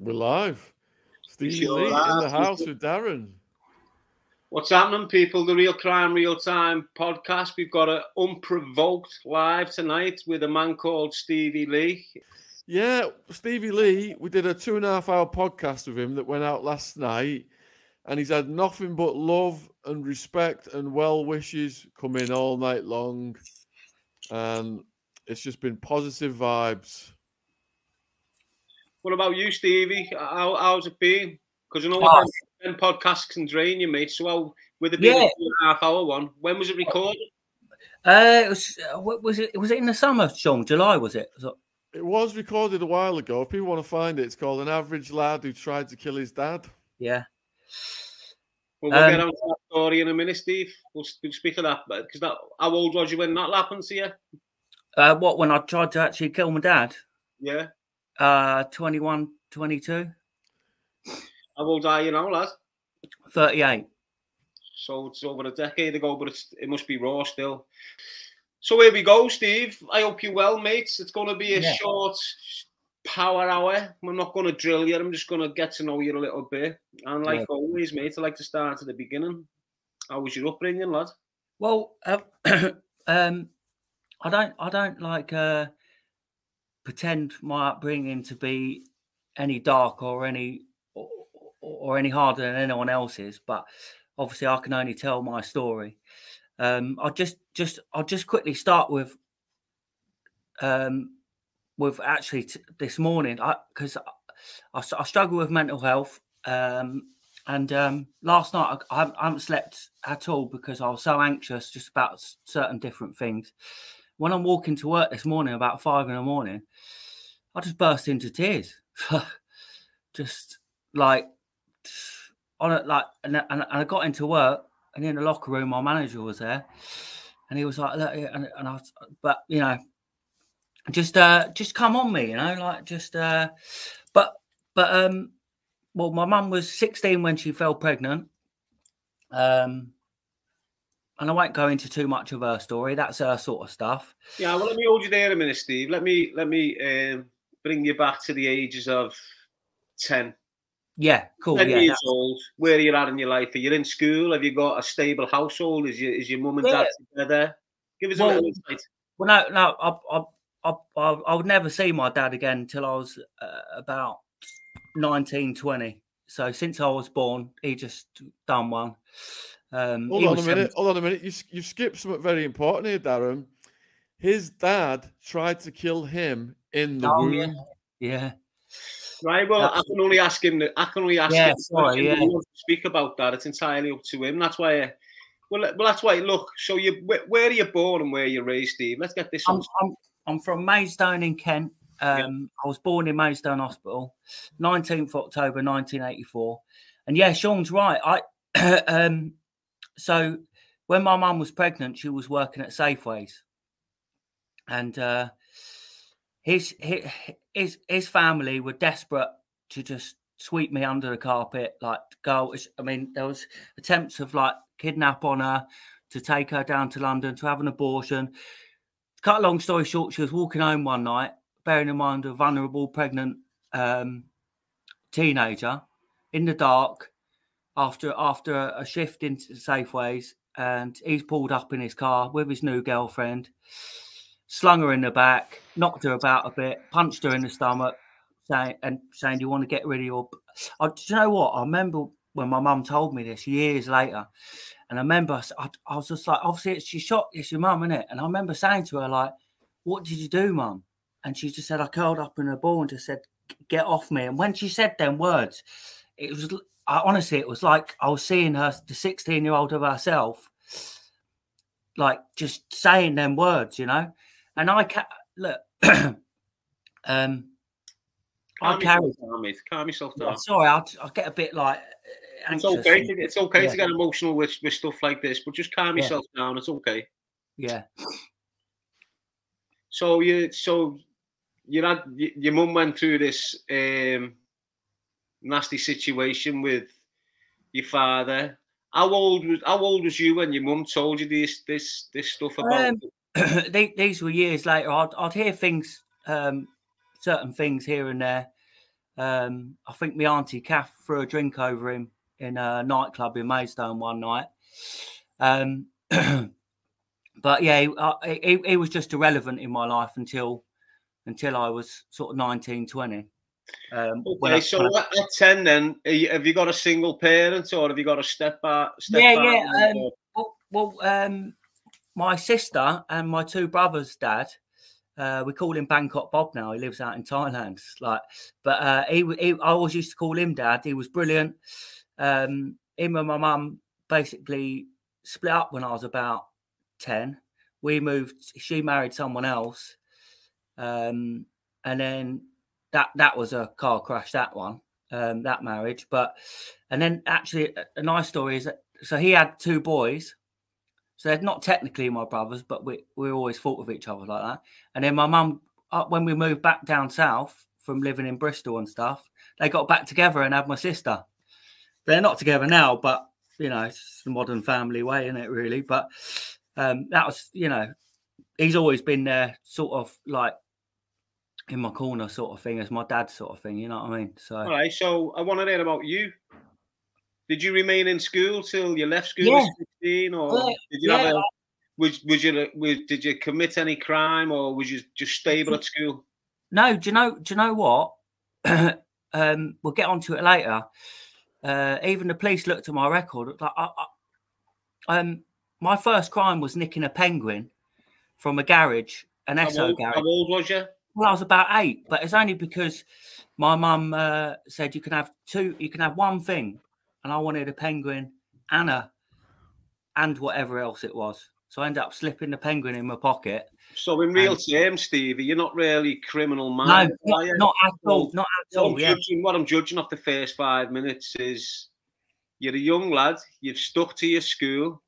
We're live. Stevie Sure Lee in the house with Darren. What's happening, people? The Real Crime Real Time podcast. We've got an unprovoked live tonight with a man called Stevie Lee. Yeah, Stevie Lee, we did a two and a half hour podcast with him that went out last night, and he's had nothing but love and respect and well wishes come in all night long. And it's just been positive vibes. What about you, Stevie? How, how's it been? Because I know Oh. them podcasts can drain you, mate. So, how, with it being Yeah. a two and a half hour one, when was it recorded? Uh, it was uh, what was it? Was it in the summer, Sean? July was it? Was it- It was recorded a while ago. If people want to find it, it's called An Average Lad Who Tried to Kill His Dad. Yeah. Well, we'll Um, get on to that story in a minute, Steve. We'll, we'll speak of that. Because that, how old was you when that happened to you? Uh, what when I tried to actually kill my dad? Yeah. Uh, 21, 22, How old are you now, lad? 38. So it's over a decade ago, but it's, it must be raw still. So here we go, Steve. I hope you're well, mates. It's going to be a Yeah. short power hour. I'm not going to drill you. I'm just going to get to know you a little bit. And like Yeah. always, mate, I like to start at the beginning. How was your upbringing, lad? Well, uh, um, I don't, I don't like uh, pretend my upbringing to be any dark or any or, or any harder than anyone else's. But obviously, I can only tell my story. Um, I'll just, just, I'll just quickly start with, um, with actually t- this morning, I because I, struggle with mental health. Um, and um, last night I, I haven't- slept at all because I was so anxious just about certain different things. When I'm walking to work this morning, about five in the morning, I just burst into tears. just like on it, like, and, and, and I got into work, and in the locker room, my manager was there, and he was like, and, and I, was, but you know, just uh, just come on me, you know, like just uh, but but um, well, my mum was 16 when she fell pregnant. Um, and I won't go into too much of her story. That's her sort of stuff. Yeah, well, let me hold you there a minute, Steve. Let me let me um, bring you back to the ages of 10. Yeah, cool. 10 Yeah, years that's- old. Where are you at in your life? Are you in school? Have you got a stable household? Is your is your mum and Yeah. dad together? Give us a Well, little insight. Well, no, no, I, I, I, I, I would never see my dad again until I was uh, about 19, 20. So since I was born, he just done one. Um, Hold on a minute. 17 Hold on a minute. You, you've skipped something very important here, Darren. His dad tried to kill him in the Oh, womb. yeah. Yeah. Right. Well, I can only ask him. I can only ask Yeah, him. the sorry, yeah. he wants to speak about that. It's entirely up to him. That's why. I, well, well, that's why. Look. So you, where, where are you born and where you raised, Steve? Let's get this. I'm. I'm, I'm from Maidstone in Kent. Yeah. Um, I was born in Maidstone Hospital, 19th October 1984. And yeah, Sean's right. I um, so when my mum was pregnant, she was working at Safeways, and uh, his his his family were desperate to just sweep me under the carpet, like go. I mean, there was attempts of like kidnap on her, to take her down to London to have an abortion. Cut a long story short, she was walking home one night, bearing in mind a vulnerable pregnant um, teenager in the dark after after a shift into Safeways, and he's pulled up in his car with his new girlfriend, slung her in the back, knocked her about a bit, punched her in the stomach, saying and saying, "Do you want to get rid of your?" I, do you know what? I remember when my mum told me this years later, and I remember I was just like, "Obviously, it's your shot, it's your mum, isn't it?" And I remember saying to her like, "What did you do, mum?" And she just said, "I curled up in her ball and just said." Get off me! And when she said them words, it was I, honestly, it was like I was seeing her, the 16 year old of herself, like just saying them words, you know. And I ca- look, um, I Calm carry. yourself down. Calm yourself down. Sorry, I, I get a bit like It's okay. To, it's okay Yeah. to get emotional with, with stuff like this, but just calm Yeah. yourself down. It's okay. Yeah, So you, so you had your mum went through this um, nasty situation with your father. How old was how old was you when your mum told you this this this stuff about? Um, the- these were years later. I'd, I'd hear things, um, certain things here and there. Um, I think my auntie Kath threw a drink over him in a nightclub in Maidstone one night. Um, but yeah, he, uh, he, he, was just irrelevant in my life until until I was sort of 19, 20. Um, okay, so at, at 10 then, you, have you got a single parent or have you got a step back? Step yeah, yeah. Um, well, well um, my sister and my two brothers' dad, uh, we call him Bangkok Bob now. He lives out in Thailand. Like, but uh, he, he, I always used to call him Dad. He was brilliant. Um, him and my mum basically split up when I was about ten. We moved. She married someone else, um, and then that that was a car crash. That one, um, that marriage. But and then actually, a, nice story is that so he had two boys. So they're not technically my brothers, but we we always fought with each other like that. And then my mum, uh, when we moved back down south from living in Bristol and stuff, they got back together and had my sister. They're not together now, but you know, it's the modern family way, isn't it? Really, but um, that was, you know, he's always been there, sort of like in my corner, sort of thing, as my dad, sort of thing. You know what I mean? So, all right. So I want to hear about you. Did you remain in school till you left school yeah. at sixteen, or yeah. did you yeah. have a? Was, was you was, did you commit any crime, or was you just stable at school? No, do you know? Do you know what? um, we'll get onto it later. Uh, even the police looked at my record. Like, I, I, um, my first crime was nicking a penguin from a garage, an how Esso old, garage. How old was you? Well, I was about eight, but it's only because my mum uh, said you can have two, you can have one thing, and I wanted a penguin Anna, and whatever else it was. So I ended up slipping the penguin in my pocket. So in real terms, Stevie, you're not really criminal man. No, not, not at all, not at What all. I'm, Yeah, judging, what I'm judging off the first five minutes is you're a young lad, you've stuck to your school,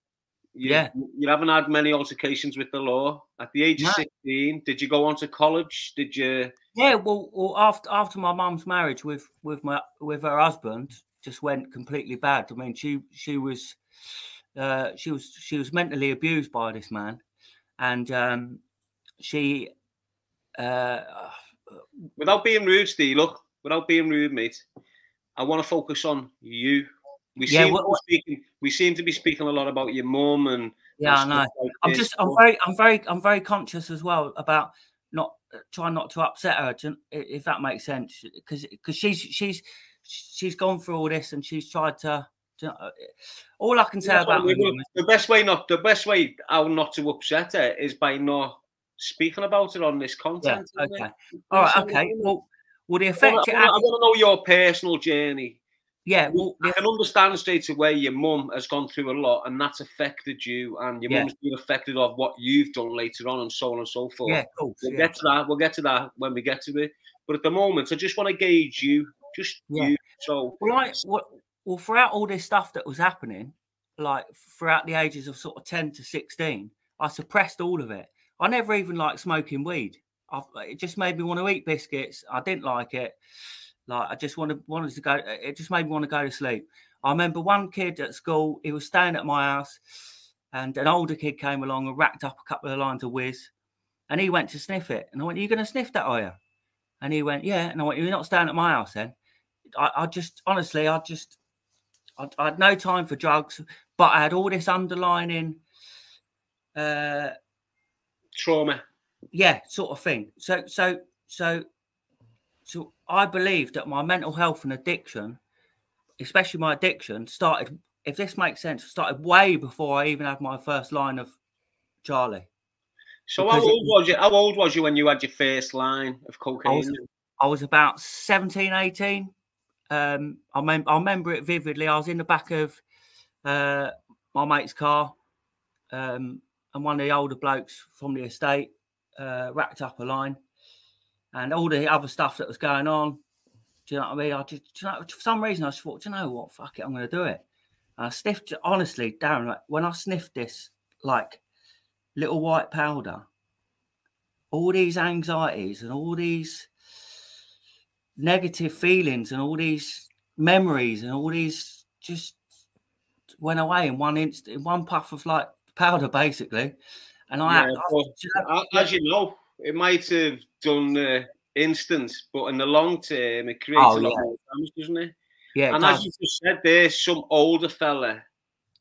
you, Yeah. you haven't had many altercations with the law. At the age No. of 16, did you go on to college? Did you? yeah. Well, well, after after my mum's marriage with with my with her husband, just went completely bad. I mean, she she was uh, she was she was mentally abused by this man, and um, she uh, Without being rude, Steve, look, without being rude, mate, I want to focus on you. We Yeah, seem be speaking. We seem to be speaking a lot about your mum and. yeah, I know. Like I'm just I'm very I'm very I'm very conscious as well about not trying not to upset her to, if that makes sense because because she's she's she's gone through all this and she's tried to, to uh, all I can say what about is the best way not the best way how not to upset her is by not speaking about it on this content. isn't okay all right okay well well the effect. I want to know your personal journey. Yeah well I can understand straight away your mum has gone through a lot and that's affected you, and your Yeah. mum's been affected of what you've done later on, and so on and so forth. yeah course We'll yeah. get to that. We'll get to that when we get to it. But at the moment, I just want to gauge you, just Yeah. you. So Well, I, well, well, throughout all this stuff that was happening, like throughout the ages of sort of 10 to 16, I suppressed all of it. I never even liked smoking weed. I, it just made me want to eat biscuits. I didn't like it. Like I just wanted wanted to go. It just made me want to go to sleep. I remember one kid at school. He was staying at my house, and an older kid came along and racked up a couple of lines of whiz, and he went to sniff it. And I went, "Are you going to sniff that, are you?" And he went, "Yeah." And I went, "You're not staying at my house then." I, I just honestly, I just, I, I had no time for drugs, but I had all this underlining, uh, trauma. yeah, sort of thing. So, so, so, so I believe that my mental health and addiction, especially my addiction, started. If this makes sense, started way before I even had my first line of Charlie. So how it- old was you? How old was you when you had your first line of I cocaine? was, I was about 17, 18. Um, I, mem- I remember it vividly. I was in the back of uh, my mate's car, um, and one of the older blokes from the estate uh, racked up a line, and all the other stuff that was going on. Do you know what I mean? I just, you know, for some reason, I just thought, do you know what? Fuck it, I'm going to do it. And I sniffed, honestly, Darren, like, when I sniffed this, like little white powder, all these anxieties and all these negative feelings and all these memories and all these just went away in one instant, in one puff of like powder, basically. And I, Yeah, I- you As you know, it might have done uh, instant, but in the long term, it creates Oh, a lot yeah. more damage, doesn't it? Yeah, it and as does. you just said, there's some older fella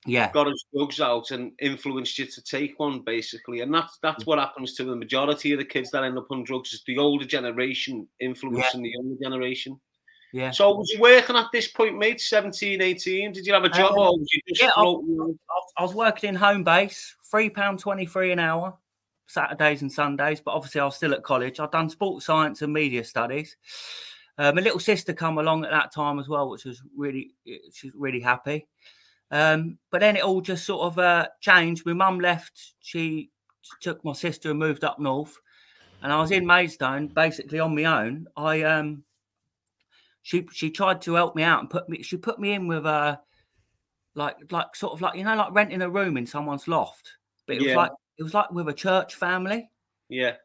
yeah, got his drugs out and influenced you to take one, basically. And that's that's what happens to the majority of the kids that end up on drugs is the older generation influencing the younger generation. yeah. So was you working at this point, mate? 17, 18? Did you have a job Um, or was you just yeah, I-? I was working in Homebase, three pound twenty three an hour, Saturdays and Sundays. But obviously, I was still at college. I'd done sports science and media studies. Uh, my little sister come along at that time as well, which was really, she's really happy. Um, but then it all just sort of uh, changed. My mum left. She took my sister and moved up north, and I was in Maidstone basically on my own. I um, she she tried to help me out and put me. She put me in with uh like like sort of like you know like renting a room in someone's loft, but it was like it was like with a church family, Yeah.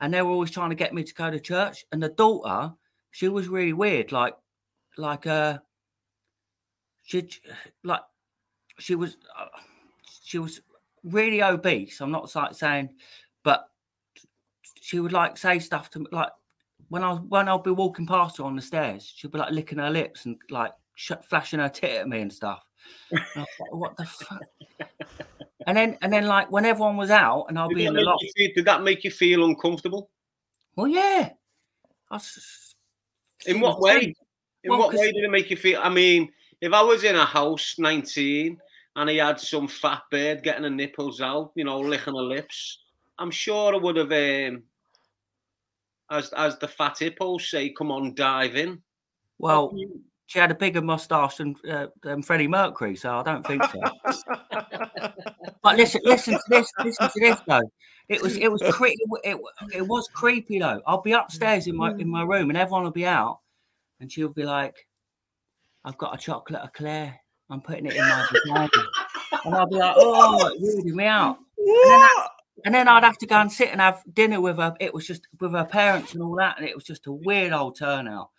and they were always trying to get me to go to church. And the daughter, she was really weird, like like uh she like she was uh, she was really obese. I'm not like saying, but she would like say stuff to me like when I was when I'll be walking past her on the stairs, she'd be like licking her lips and like sh- flashing her tit at me and stuff. And I was like, what the fuck? And then and then like when everyone was out and I'll Did be in the loft. feel, did that make you feel uncomfortable? Well, yeah. Was, In what way? In Well, what way did it make you feel? I mean, if I was in a house, 19, and he had some fat bird getting her nipples out, you know, licking her lips, I'm sure I would have, um, as as the fat hippos say, come on, dive in. Well, she had a bigger mustache than, uh, than Freddie Mercury, so I don't think so. But listen, listen to this. Listen to this though. It was it was cre- it, it was creepy though. I'll be upstairs in my in my room and everyone will be out, and she'll be like, "I've got a chocolate eclair. I'm putting it in my vagina," and I'll be like, "Oh, it weirded me out." What? And then I'd have to go and sit and have dinner with her. It was just with her parents and all that, and it was just a weird old turnout.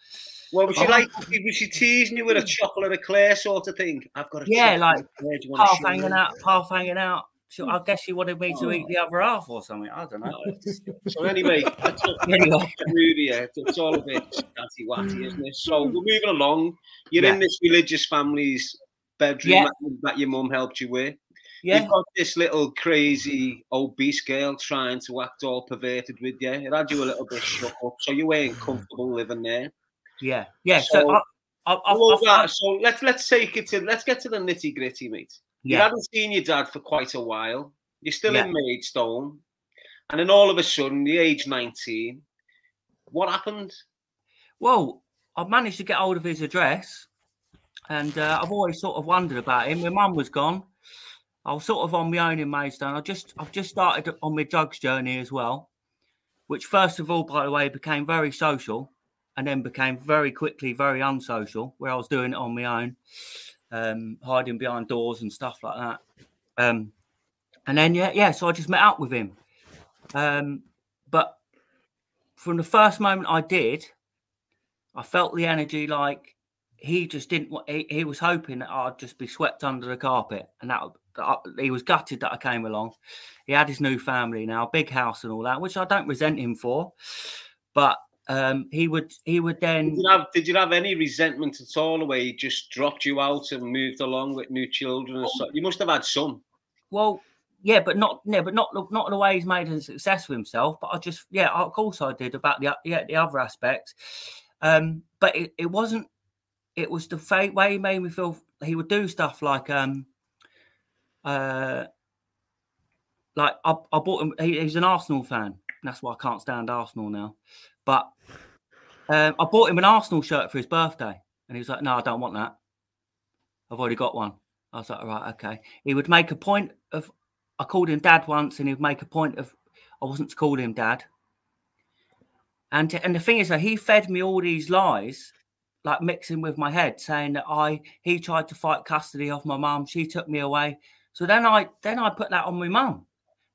Well, was she Oh. like, was she teasing you with a chocolate eclair sort of thing? I've got a Yeah, chocolate like, eclair, do you wanna Half hanging out, half hanging out. So I guess she wanted me to eat the other half or something. I don't know. So anyway, that's a- Anyway, really, yeah, it's all a bit scatty watty, isn't it? So mm. we're moving along. You're in this religious family's bedroom Yeah. that, that your mum helped you with. yeah, You've got this little crazy obese girl trying to act all perverted with you. It had you a little bit shook up, so you weren't comfortable living there. Yeah, yeah. So, So- I, I, I, All I, that, so let's let's take it to let's get to the nitty gritty, mate. You yeah, hadn't seen your dad for quite a while. You're still Yeah. in Maidstone, and then all of a sudden, the age 19, what happened? Well, I've managed to get hold of his address, and uh, I've always sort of wondered about him. My mum was gone. I was sort of on my own in Maidstone. I just, I've just started on my drugs journey as well, which first of all, by the way, became very social, and then became very quickly very unsocial, where I was doing it on my own, um, hiding behind doors and stuff like that. Um, and then yeah, yeah. So I just met up with him, um, but from the first moment I did, I felt the energy like he just didn't want. He, he was hoping that I'd just be swept under the carpet, and that, that I, he was gutted that I came along. He had his new family now, big house and all that, which I don't resent him for. But um, he would he would then Did you have Did you have any resentment at all, the way he just dropped you out and moved along with new children? And so, you must have had some. Well, yeah, but not yeah, but not the- not the way he's made a success for himself. But I just yeah, of course I did about the yeah the other aspects. Um, but it, it wasn't. It was the fa- way he made me feel. He would do stuff like um, uh, like I, I bought him. He, he's an Arsenal fan. That's why I can't stand Arsenal now. But um, I bought him an Arsenal shirt for his birthday, and he was like, "No, I don't want that. I've already got one." I was like, right, okay. He would make a point of, I called him dad once, and he'd make a point of, I wasn't to call him dad. And and the thing is that he fed me all these lies, like mixing with my head, saying that I he tried to fight custody of my mum, she took me away. So then I then I put that on my mum,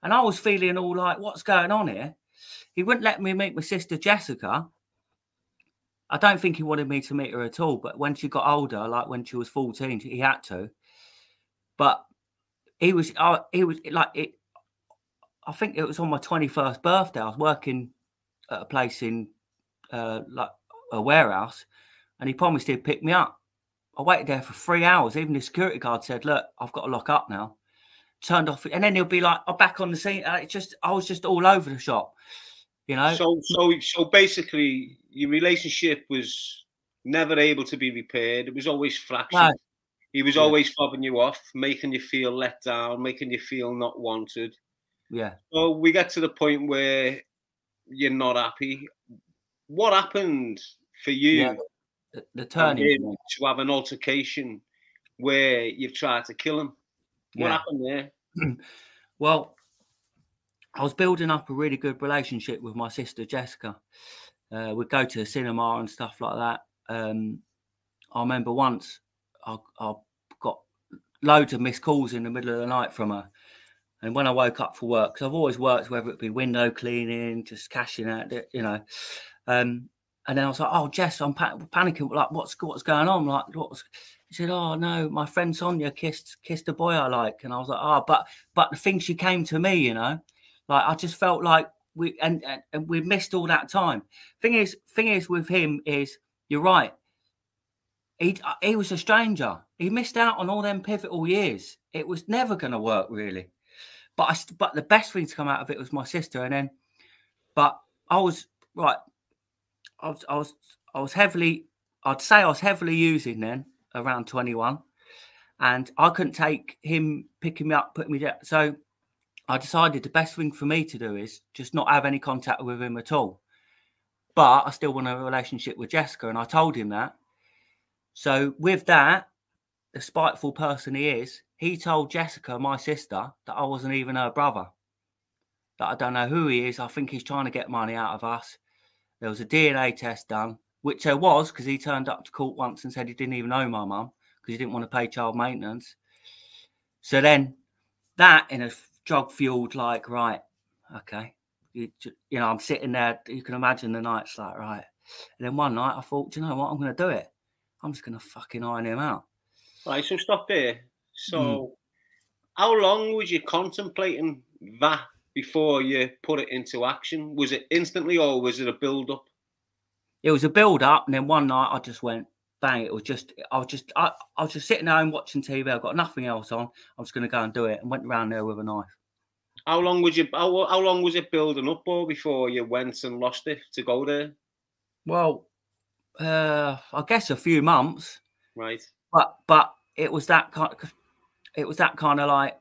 and I was feeling all like, what's going on here? He wouldn't let me meet my sister Jessica. I don't think he wanted me to meet her at all. But when she got older, like when she was fourteen, he had to but he was uh, he was like it i think it was on my 21st birthday i was working at a place in uh, like a warehouse, and he promised he'd pick me up. I waited there for three hours. Even the security guard said, "Look, I've got to lock up now." Turned off, and then he'll be like, "I'm back on the scene." Uh, It's just, I was just all over the shop, you know. So, so, so basically, your relationship was never able to be repaired. It was always fractured. No. He was Yeah. always fobbing you off, making you feel let down, making you feel not wanted. yeah. So we get to the point where you're not happy. What happened for you Yeah. The, the turning to have an altercation where you've tried to kill him? What Yeah. happened there? Well, I was building up a really good relationship with my sister Jessica. Uh, we'd go to the cinema and stuff like that. Um, I remember once I, I got loads of missed calls in the middle of the night from her. And when I woke up for work, because I've always worked, whether it be window cleaning, just cashing out, you know. Um, and then I was like, "Oh, Jess, I'm pa- panicking. Like, what's what's going on? Like, what's?" He said, "Oh no, my friend Sonia kissed kissed a boy I like," and I was like, "Oh, but but the thing she came to me, you know, like I just felt like we and and, and we missed all that time. Thing is, thing is with him is you're right. He uh, he was a stranger. He missed out on all them pivotal years. It was never going to work really. But I but the best thing to come out of it was my sister, and then, but I was right. I was I was I was heavily. I'd say I was heavily using then around 21 and I couldn't take him picking me up, putting me down. So I decided the best thing for me to do is just not have any contact with him at all. But I still want a relationship with Jessica, and I told him that. So with that, the spiteful person he is, he told Jessica, my sister, that I wasn't even her brother. That I don't know who he is. I think he's trying to get money out of us. There was a DNA test done, which there was because he turned up to court once and said he didn't even know my mum because he didn't want to pay child maintenance. So then that in a drug fueled, like, right, okay. You, you know, I'm sitting there, you can imagine the nights like, right. And then one night I thought, "Do you know what? I'm going to do it. I'm just going to fucking iron him out. Right, so stop there. So, Hmm. how long was you contemplating that before you put it into action? Was it instantly or was it a build up? It was a build up. And then one night I just went, bang. It was just, I was just, I, I was just sitting there and watching TV. I've got nothing else on. I was going to go and do it and went around there with a knife. How long was you? How, how long was it building up for before you went and lost it to go there? Well, uh, I guess a few months. Right. but but it was that kind it was that kind of like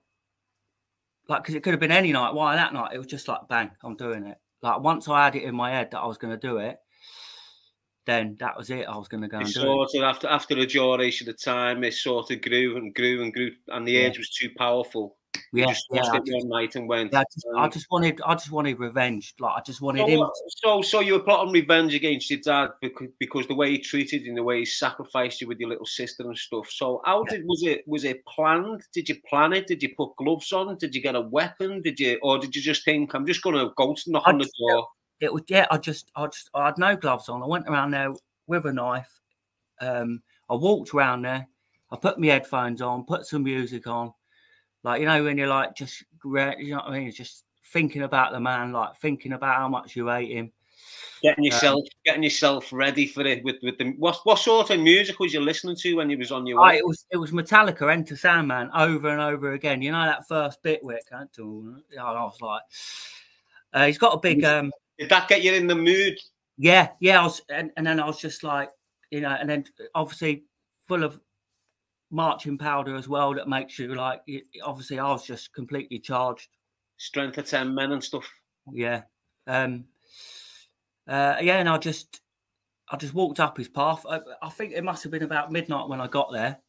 like because it could have been any night why that night it was just like bang i'm doing it like once i had it in my head that i was going to do it then that was it i was going to go It and do it sort of after after a duration of time, it sort of grew and grew and grew, and the Yeah. urge was too powerful. You yeah just yeah, I just, one night and went. yeah I, just, I um, just wanted i just wanted revenge like i just wanted So, him so, so you were plotting revenge against your dad because, because the way he treated you and the way he sacrificed you with your little sister and stuff. So, how Yeah. did was it? Was it planned? Did you plan it? Did you put gloves on? Did you get a weapon? Did you, or did you just think, I'm just going to go to knock I on the just- door? It was yeah i just i just i had no gloves on. I went around there with a knife um i walked around there i put my headphones on put some music on. Like you know when you're like just you know what i mean? Just thinking about the man like thinking about how much you hate him. Getting yourself, getting yourself ready for it with with the what what sort of music was you listening to when you was on your I, way? it was it was metallica enter sandman over and over again. You know that first bit where it kind of, i was like uh, he's got a big um Did that get you in the mood? Yeah, yeah. I was, and, and then I was just like, you know, and then obviously full of marching powder as well. That makes you like, obviously, I was just completely charged. Strength of ten men and stuff. Yeah, um, uh, yeah. And I just, I just walked up his path. I, I think it must have been about midnight when I got there.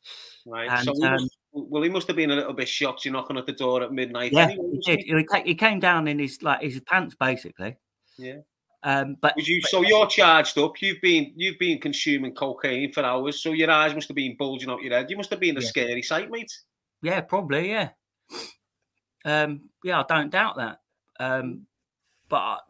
Right. And, so he um, must, well, he must have been a little bit shocked. You're knocking at the door at midnight. Yeah, anyway, he. He, he came down in his like his pants basically. Yeah. Um, but Was you, so you're charged up. You've been you've been consuming cocaine for hours. So your eyes must have been bulging out your head. You must have been a Yeah. scary sight, mate. Yeah, probably. Yeah. Um, yeah, I don't doubt that. Um, but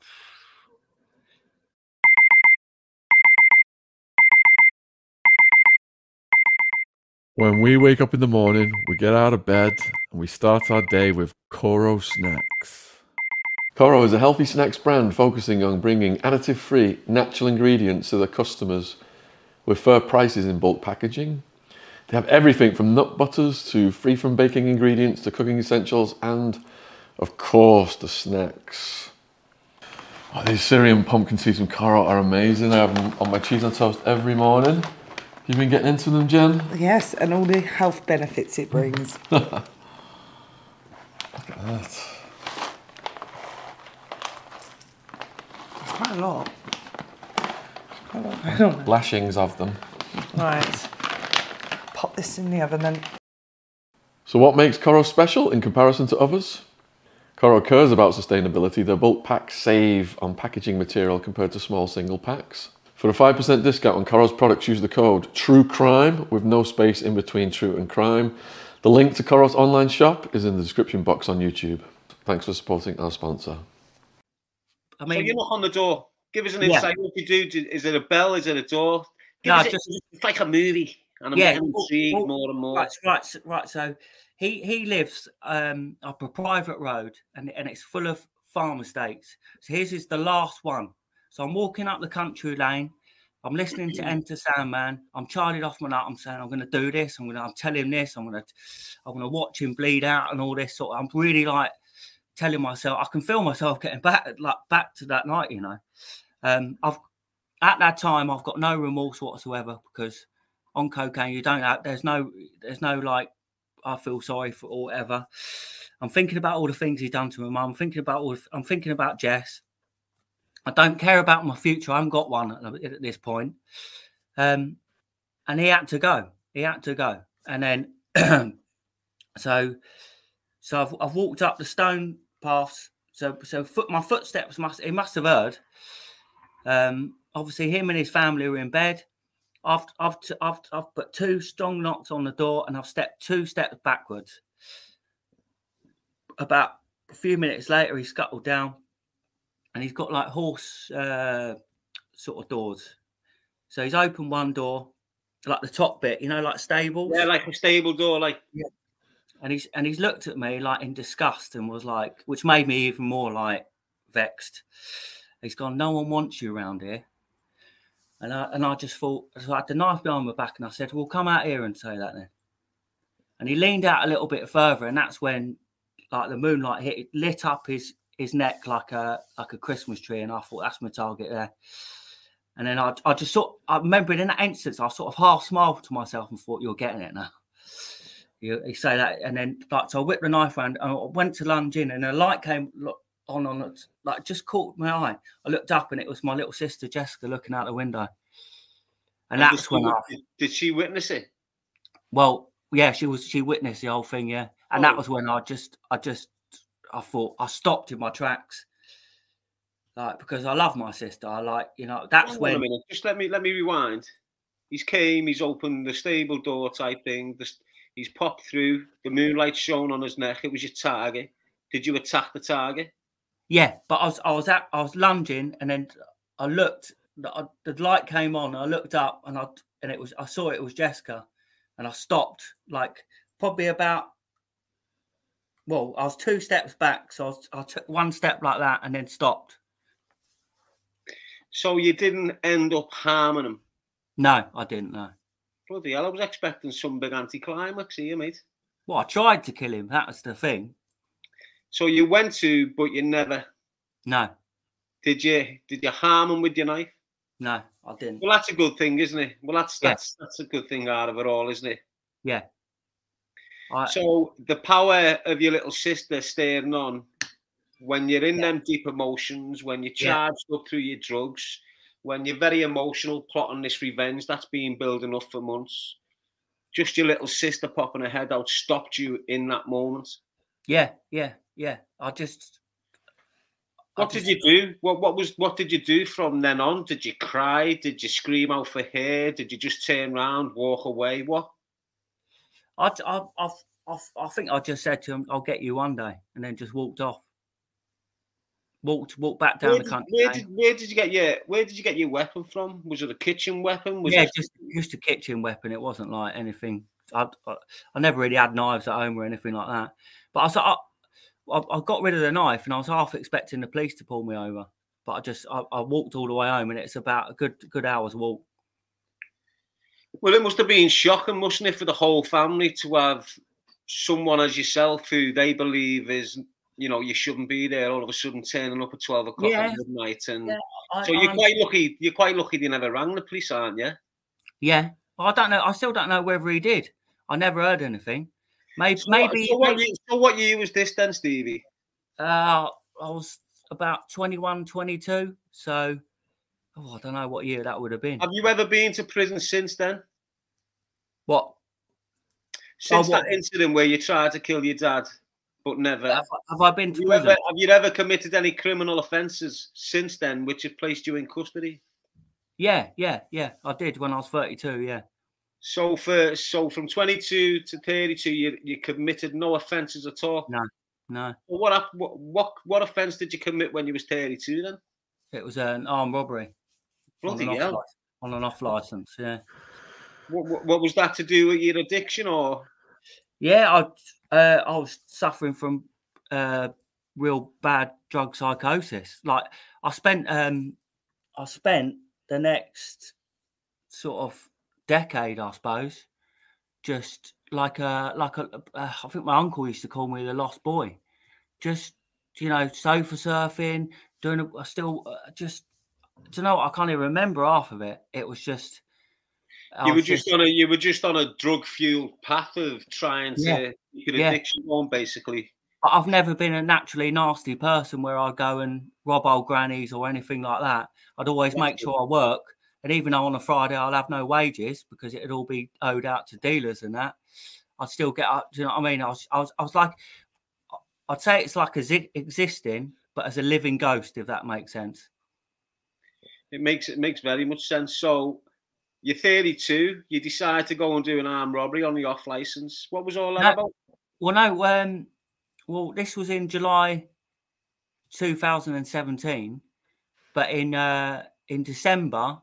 When we wake up in the morning, we get out of bed and we start our day with Koro snacks. Koro is a healthy snacks brand focusing on bringing additive free, natural ingredients to their customers with fair prices in bulk packaging. They have everything from nut butters to free from baking ingredients to cooking essentials and, of course, the snacks. Oh, these Styrian pumpkin seeds from Koro are amazing. I have them on my cheese on toast every morning. You've been getting into them, Jen? Yes, and all the health benefits it brings. Look at that. Quite a lot. Quite a lot. Lashings of them. Right. Pop this in the oven then. So, what makes Koro special in comparison to others? Koro cares about sustainability. Their bulk packs save on packaging material compared to small single packs. For a 5% discount on Koro's products, use the code TRUECRIME with no space in between true and crime. The link to Koro's online shop is in the description box on YouTube. Thanks for supporting our sponsor. I mean, you knock on the door. Give us an Yeah. insight. What do you do? Is it a bell? Is it a door? Give No, a- just- it's like a movie, and I'm Yeah, intrigued well, more and more. right, right, right. So he he lives um, up a private road, and and it's full of farm estates. So his is the last one. So I'm walking up the country lane. I'm listening to Enter Sandman. I'm charging off my nut. I'm saying I'm going to do this. I'm going to. I'm telling him this. I'm going to. I'm going to watch him bleed out and all this sort. Of, I'm really like telling myself. I can feel myself getting back like back to that night. You know. Um, I've at that time I've got no remorse whatsoever because on cocaine you don't have there's no there's no like I feel sorry for or whatever. I'm thinking about all the things he's done to my mum. I'm thinking about all. the- I'm thinking about Jess. I don't care about my future. I haven't got one at, at this point. Um, and he had to go. He had to go. And then, so, so I've, I've walked up the stone paths. So, so foot my footsteps must he must have heard. Um, obviously, him and his family were in bed. I've, I've, I've, I've put two strong knocks on the door and I've stepped two steps backwards. About a few minutes later, he scuttled down and he's got like horse uh, sort of doors. So he's opened one door, like the top bit, you know, like stable. yeah, like a stable door. Like and he's and he's looked at me like in disgust and was like, which made me even more like vexed. He's gone, no one wants you around here. And I and I just thought, so I had the knife behind my back, and I said, "Well, come out here and say that then." And he leaned out a little bit further, and that's when, like the moonlight hit, lit up his his neck like a like a Christmas tree, and I thought that's my target there. And then I, I just sort, I remember in that instance, I sort of half smiled to myself and thought, "You're getting it now." You, you say that, and then like so, I whipped the knife around and I went to lunge in, and a light came on on it, like just caught my eye. I looked up, and it was my little sister Jessica looking out the window, and did that's she when I, did, she witness it? well, yeah, she was she witnessed the whole thing, yeah, and that Oh. was when I just I just I thought I stopped in my tracks, like because I love my sister. I like you know that's Hang on a when minute. Just let me let me rewind. He's came. He's opened the stable door type thing. The, he's popped through. The moonlight shone on his neck. It was your target. Did you attack the target? Yeah, but I was I was at I was lunging and then I looked the, I- the light came on. I looked up and I and it was I saw it was Jessica, and I stopped like probably about well I was two steps back, so I, was, I took one step like that and then stopped. So you didn't end up harming him. No, I didn't know. Bloody hell! I was expecting some big anticlimax here, mate. Well, I tried to kill him. That was the thing. So you went to, but you never No, did. You did you harm him with your knife? no, I didn't. Well, that's a good thing, isn't it? Well, that's Yeah. that's that's a good thing out of it all, isn't it? Yeah. I, So the power of your little sister staying on when you're in Yeah. them deep emotions, when you're Yeah. charged up through your drugs, when you're very emotional, plotting this revenge that's been building up for months. Just your little sister popping her head out stopped you in that moment. yeah, yeah, yeah. I just. I What did you do? What what was what did you do from then on? Did you cry? Did you scream out for her? Did you just turn around, walk away? What? I, I, I, I, I think I just said to him, "I'll get you one day," and then just walked off. Walked, walked back down Where the did, country. where did where did you get your where did you get your weapon from? Was it a kitchen weapon? Was yeah, it just just a kitchen weapon. It wasn't like anything. I, I, I never really had knives at home or anything like that. But I, was- I, I, I got rid of the knife, and I was half expecting the police to pull me over, but I just I, I walked all the way home, and it's about a good good hour's walk. Well, it must have been shocking, mustn't it, for the whole family to have someone as yourself who they believe is, you know, you shouldn't be there, all of a sudden turning up at twelve o'clock Yeah. at midnight, and Yeah, I, so you're I'm- quite lucky. You're quite lucky they never rang the police, aren't you? yeah. I don't know. I still don't know whether he did. I never heard anything. Maybe So what- maybe, So what, maybe year, so what year was this then, Stevie? uh, I was about 21, 22. So oh, I don't know what year that would have been. Have you ever been to prison since then? What Since what? that incident where you tried to kill your dad, but never. have, I- have I been Have to you, prison? ever, have you ever committed any criminal offences since then, which have placed you in custody? Yeah, yeah, yeah. I did when I was 32. Yeah. So for so from 22 to 32, you, you committed no offences at all. No. No, Well, what, what what what offence did you commit when you was 32 then? it was an armed robbery on Bloody off hell! license, on an off license. Yeah. What, what, what was that to do with your addiction or? Yeah, I uh, I was suffering from uh, real bad drug psychosis. Like I spent um I spent the next sort of decade, I suppose, just like a like a uh, I think my uncle used to call me the lost boy. Just you know, sofa surfing, doing a, I still uh, just do you know? I can't even remember half of it. It was just You were just on a you were just on a drug fueled path of trying to Yeah. keep your Yeah. addiction on, basically. I've never been a naturally nasty person where I go and rob old grannies or anything like that. I'd always make sure I work. And even though on a Friday I'll have no wages because it'd all be owed out to dealers and that, I'd still get up. Do you know what I mean? I was, I was, I was like, I'd say it's like as existing, but as a living ghost, if that makes sense. It makes it makes very much sense. So you're 32. You decide to go and do an armed robbery on the off license. What was all that No. about? Well, no, um, well, this was in July 2017, but in uh, in December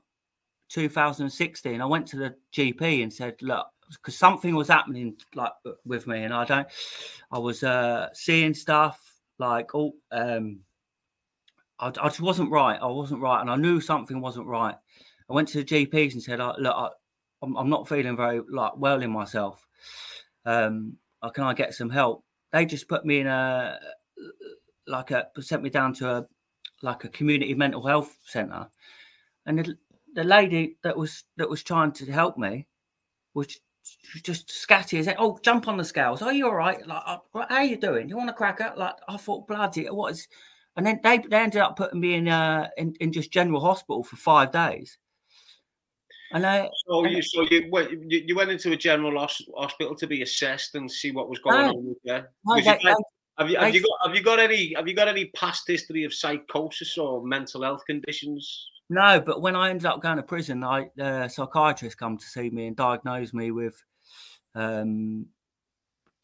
2016, I went to the GP and said, "Look, because something was happening like with me, and I don't, I was uh, seeing stuff like oh, um, I, I just wasn't right. I wasn't right, and I knew something wasn't right. I went to the GPs and said, "Uh, "Look, I, I'm, I'm not feeling very like well in myself. Um, can I get some help?" They just put me in a like a sent me down to a like a community mental health center, and the, the lady that was that was trying to help me was just scatty as it. oh jump on the scales are you all right like how you doing you want a cracker like i thought bloody what is and then they, they ended up putting me in uh in, in just general hospital for five days I So you so you went you, you went into a general hospital to be assessed and see what was going No. on with you. no, Was you they- have you have you got have you got any have you got any past history of psychosis or mental health conditions? No, but when I ended up going to prison, I uh, psychiatrist come to see me and diagnosed me with, um,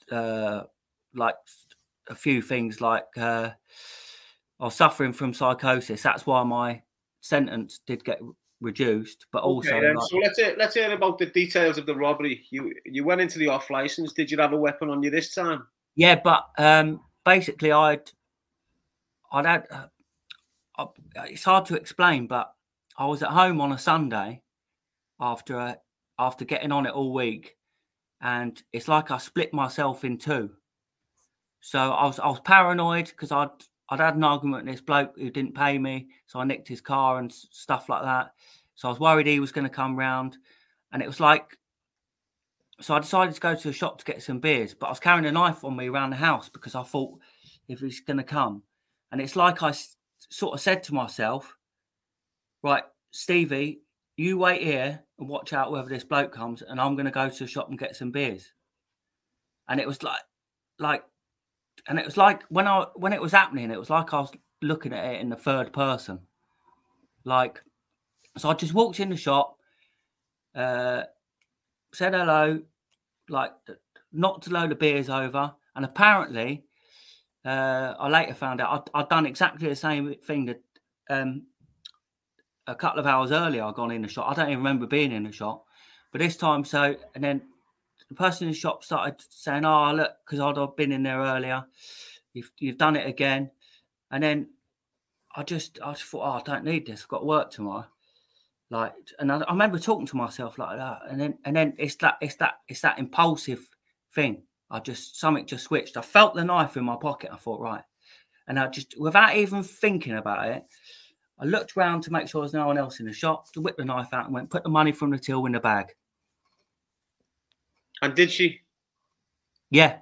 uh, like a few things like uh, I was suffering from psychosis. That's why my sentence did get reduced, but also Okay, like, so let's hear, let's hear about the details of the robbery. You you went into the off license. Did you have a weapon on you this time? Yeah, but um, basically, I'd, I'd had. Uh, I, it's hard to explain, but I was at home on a Sunday after a, after getting on it all week, and it's like I split myself in two. So I was I was paranoid because I'd I'd had an argument with this bloke who didn't pay me, so I nicked his car and stuff like that. So I was worried he was going to come round, and it was like so I decided to go to a shop to get some beers, but I was carrying a knife on me around the house because I thought if he's going to come. And it's like I sort of said to myself, right, Stevie, you wait here and watch out whether this bloke comes, and I'm going to go to the shop and get some beers. And it was like, like, and it was like when I when it was happening, it was like I was looking at it in the third person, like. So I just walked in the shop, uh, said hello, like knocked a load of beers over, and apparently, uh, I later found out I'd, I'd done exactly the same thing that um, a couple of hours earlier. I'd gone in the shop. I don't even remember being in the shop, but this time, so and then the person in the shop started saying, "Oh, look," because I'd have been in there earlier. You've you've done it again, and then I just I just thought, oh, I don't need this. I've got work tomorrow. Like, and I, I remember talking to myself like that, and then and then it's that it's that it's that impulsive thing. I just something just switched. I felt the knife in my pocket. I thought, right, and I just without even thinking about it, I looked around to make sure there's no one else in the shop. To whip the knife out and went, put the money from the till in the bag. And did she? Yeah,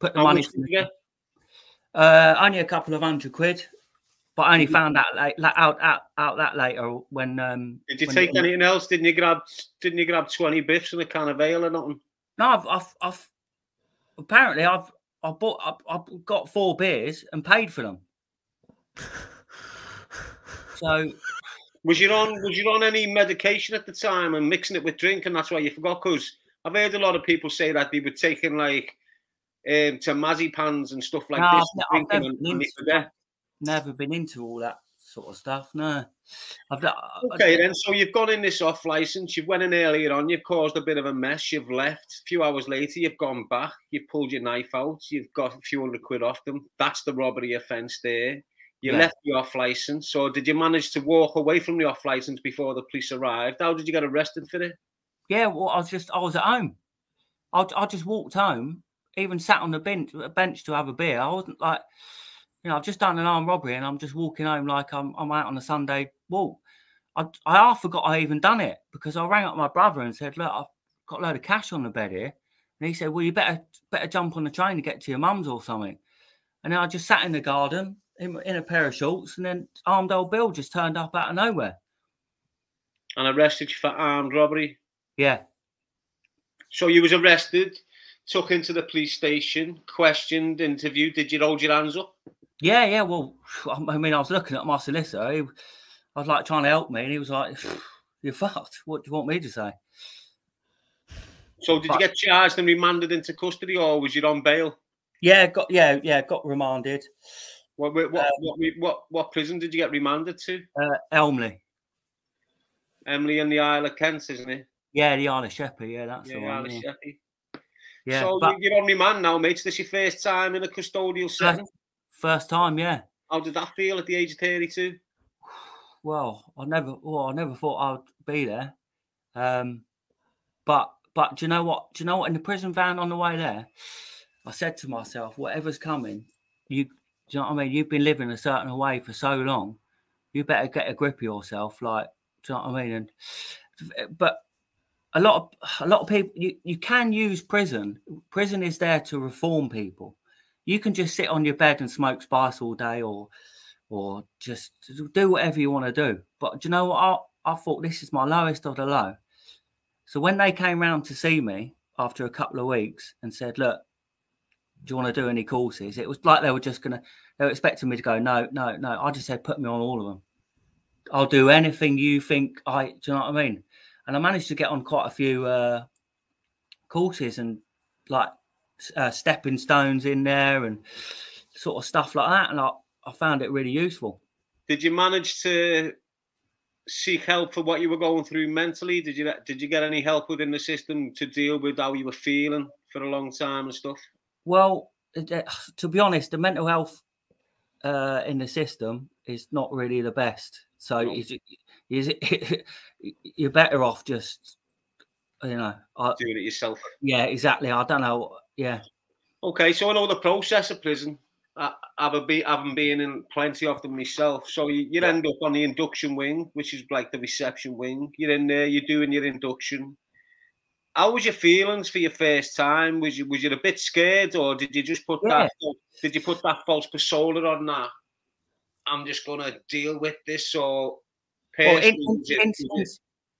put the How money. much From did you get? Uh, only a couple of hundred quid, but I only found that like, out, out out that later when. Um, Did you when- take anything else? Didn't you grab? Didn't you grab twenty biffs and a can of ale or nothing? No, I've, I've, I've apparently I've I bought I've, I've got four beers and paid for them. So Was you on? Was you on any medication at the time and mixing it with drink, and that's why you forgot? Because I've heard a lot of people say that they were taking like um, temazepams and stuff like No, this, I've I've never been into never been into all that sort of stuff. No, I've Okay, then. So you've gone in this off license. You've went in earlier on. You've caused a bit of a mess. You've left. A few hours later, you've gone back. You've pulled your knife out. You've got a few hundred quid off them. That's the robbery offence there. You Yeah. left the off license. So did you manage to walk away from the off license before the police arrived? How did you get arrested for it? Yeah, well, I was just I was at home. I I just walked home, even sat on the bench a bench to have a beer. I wasn't like, you know, I've just done an armed robbery and I'm just walking home like I'm I'm out on a Sunday walk. I I half forgot I even done it because I rang up my brother and said, look, I've got a load of cash on the bed here, and he said, well, you better better jump on the train to get to your mum's or something. And then I just sat in the garden in, in a pair of shorts, and then armed old Bill just turned up out of nowhere. And arrested you for armed robbery. Yeah, So you was arrested, took into the police station, questioned, interviewed. Did you hold your hands up? Yeah, yeah. Well, I mean, I was looking at my solicitor. He, I was like trying to help me, and he was like, "You're fucked. What do you want me to say?" So did you get charged and remanded into custody, or was you on bail? Yeah, got yeah, yeah. Got remanded. What what what, Um, what, what, what prison did you get remanded to? Uh, Elmley. Emily and the Isle of Kent, isn't it? Yeah, the Isle of Sheppey. Yeah, that's Yeah, the one. Yeah, Sheppey. yeah. so but you- you're on man now, mate. This your first time in a custodial setting. first time, yeah. How did that feel at the age of 32? Well, I never, well, I never thought I'd be there. Um, but but do you know what? Do you know what? In the prison van on the way there, I said to myself, whatever's coming, you, do you know what I mean? You've been living a certain way for so long, you better get a grip of yourself. Like, do you know what I mean? And but a lot of a lot of people, you you can use prison. Prison is there to reform people. You can just sit on your bed and smoke spice all day, or or just do whatever you want to do. But do you know what? I, I thought this is my lowest of the low. So when they came round to see me after a couple of weeks and said, "Look, do you want to do any courses?" It was like they were just gonna. They were expecting me to go, "No, no, no." I just said, "Put me on all of them. I'll do anything you think I." Do you know what I mean? And I managed to get on quite a few uh, courses and like uh, stepping stones in there and sort of stuff like that. And I, I found it really useful. Did you manage to seek help for what you were going through mentally? Did you did you get any help within the system to deal with how you were feeling for a long time and stuff? Well, to be honest, the mental health uh, in the system is not really the best. So. Is, it, you're better off just, you know, I, Doing it yourself. yeah, exactly. I don't know. Yeah, Okay, so I know the process of prison. I, I've be, having been in plenty of them myself. So you, you end up on the induction wing, which is like the reception wing. You're in there, you're doing your induction. How was your feelings for your first time? Was you was you a bit scared, or did you just put that? Did you put that false persona on that? I'm just gonna deal with this, or well, in, in, in- was it-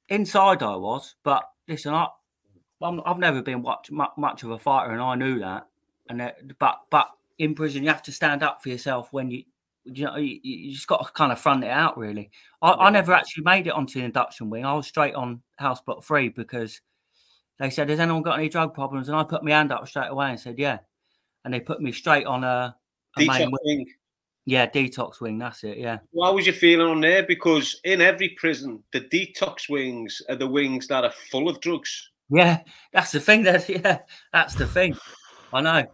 in- inside I was, but listen, I, I'm, I've never been much, much of a fighter, and I knew that. And that, but but in prison, you have to stand up for yourself when you. You know, you, you just got to kind of front it out. Really, I, I never actually made it onto the induction wing. I was straight on house block three because they said, "Has anyone got any drug problems?" And I put my hand up straight away and said, "Yeah." And they put me straight on a, a main wing. Yeah, detox wing. That's it. Yeah. How was you feeling on there? Because in every prison, the detox wings are the wings that are full of drugs. Yeah, that's the thing. That yeah, that's the thing. I know.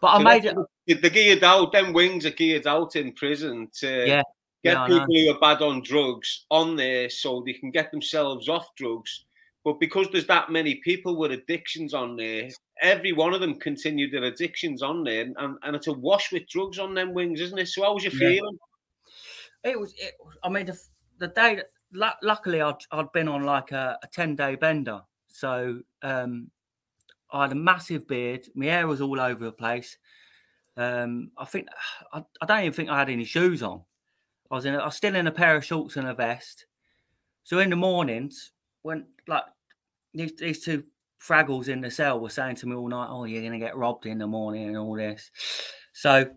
But I made it. the- the geared out, them wings are geared out in prison to Yeah, get yeah, people who are bad on drugs on there so they can get themselves off drugs. But because there's that many people with addictions on there, every one of them continued their addictions on there, and, and it's a wash with drugs on them wings, isn't it? So how was you Yeah. feeling? It was. It, I mean, the, the day. that- Luckily, I'd, I'd been on like a, a ten day bender, so um, I had a massive beard. My hair was all over the place. Um, I think I, I don't even think I had any shoes on. I was in. I was still in a pair of shorts and a vest. So in the mornings, when like these, these two fraggles in the cell were saying to me all night, "Oh, you're gonna get robbed in the morning and all this." So,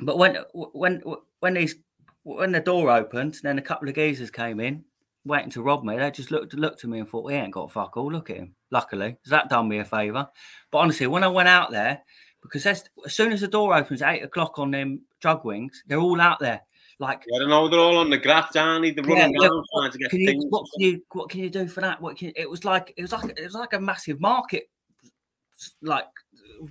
but when when when these when the door opened, then a couple of geezers came in, waiting to rob me. They just looked looked at me and thought, "We ain't got fuck all. Look at him." Luckily, 'cause that done me a favour. But honestly, when I went out there, because as soon as the door opens at eight o'clock on them drug wings, they're all out there. Like, I don't know, they're all on the graft, aren't they? They're running yeah, around trying to get can you, things. what can you what can you do for that? What can it was like it was like it was like a massive market, like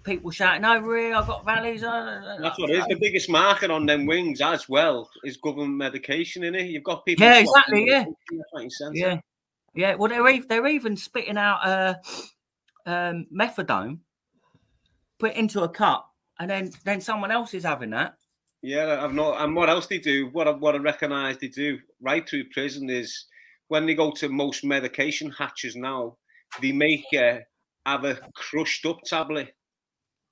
people shouting over here. I've got valleys. uh, That's what it is. The biggest market on them wings as well is government medication in it. You've got people. Yeah, exactly, yeah. medication left, right, and centre. Yeah, yeah. Well, they're even, they're even spitting out uh, um, methadone, put into a cup, and then then someone else is having that. Yeah, I've not. And what else they do? What I, what I recognise they do right through prison is when they go to most medication hatches now, they make uh, have a crushed up tablet.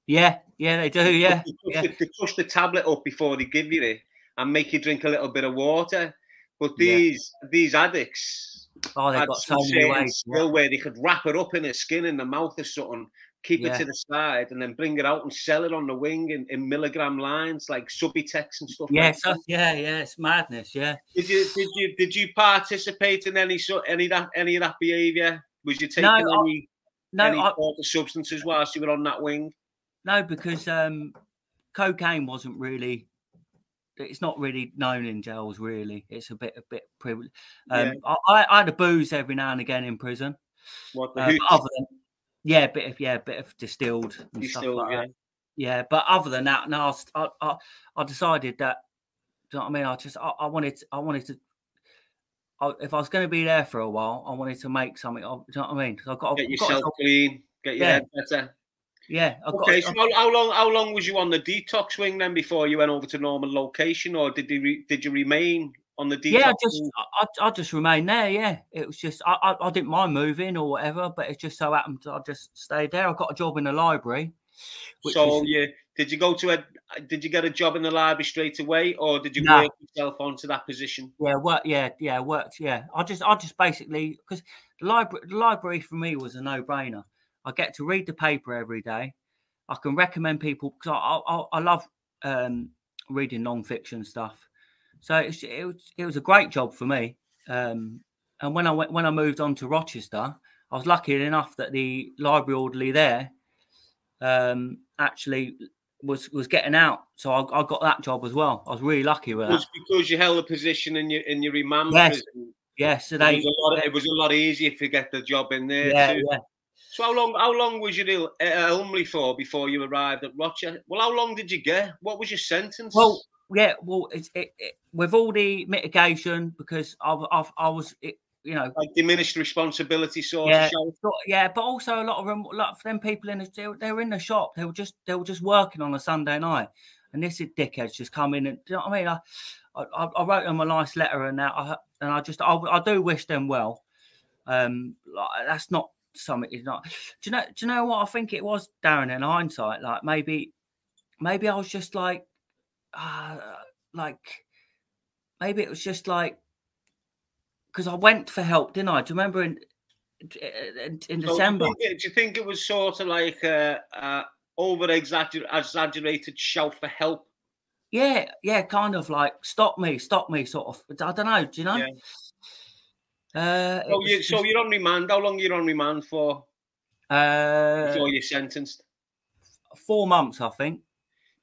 Yeah, yeah, they do. Yeah, They crush, yeah. the, they crush the tablet up before they give you it and make you drink a little bit of water. But Yeah. these these addicts Oh, they've got so many ways. skill where they could wrap it up in a skin in the mouth or something, keep Yeah. it to the side, and then bring it out and sell it on the wing in, in milligram lines like Subutex and stuff. Yeah, like that. yeah, yeah. It's madness. Yeah. Did you did you did you participate in any so any that any of that behaviour? Was you taking I- any No, any I, sort substances whilst you were on that wing? no, because um, cocaine wasn't really. It's not really known in jails. Really, it's a bit a bit privileged. Um, Yeah. I, I I had a booze every now and again in prison. What the Uh, other than yeah, a bit of yeah, bit of distilled stuff like yeah. that. Yeah, but other than that, no, I decided that. Do you know what I mean? I just I, I wanted to, I wanted to. I, if I was going to be there for a while, I wanted to make something. Of, do you know what I mean? I've got, Get I've got yourself clean, get your Yeah. head better. yeah. I've Okay, got, so how, how long how long was you on the detox wing then before you went over to normal location, or did you re, did you remain on the detox? yeah, I just? I, I just remained there. Yeah, it was just I, I I didn't mind moving or whatever, but it just so happened I just stayed there. I got a job in the library. so was- you did you go to a did you get a job in the library straight away, or did you Nah. work yourself onto that position? Yeah, work. Yeah, yeah, worked. Yeah, I just, I just basically because the library, the library for me was a no-brainer. I get to read the paper every day. I can recommend people because I, I, I love um, reading non-fiction stuff. So it's, it was, it was a great job for me. Um, and when I went, when I moved on to Rochester, I was lucky enough that the library orderly there um, actually was was getting out. So I, I got that job as well. I was really lucky with It that. was because you held a position in your in your remand Yes, prison. Yeah, so It was, a lot, it was a lot easier to get the job in there. yeah, too. yeah. So how long how long was you in uh, Elmley for before you arrived at Rochester? Well, how long did you get? What was your sentence? Well, yeah, well, it's it, it, with all the mitigation because I've, I've I was, it, you know, like diminished responsibility sort Yeah. of yeah, but also a lot of them, a lot of them people in the, they, they were in the shop. They were just they were just working on a Sunday night, and this is dickheads just come in and do you know what I mean? I I, I wrote them a nice letter and that, I, and I just I, I do wish them well. Um, like, that's not something. It's not. Do you know? Do you know what I think it was, Darren? In hindsight, like maybe, maybe I was just like, uh, like, maybe it was just like because I went for help, didn't I? Do you remember in in, in So December? Do you, think it, do you think it was sort of like a, a over exaggerated shout for help? Yeah, yeah, kind of like stop me, stop me, sort of. I don't know. Do you know? Yeah. Uh, So, you, so just, you're on remand. How long you're on remand for uh, before you're sentenced? four months, I think.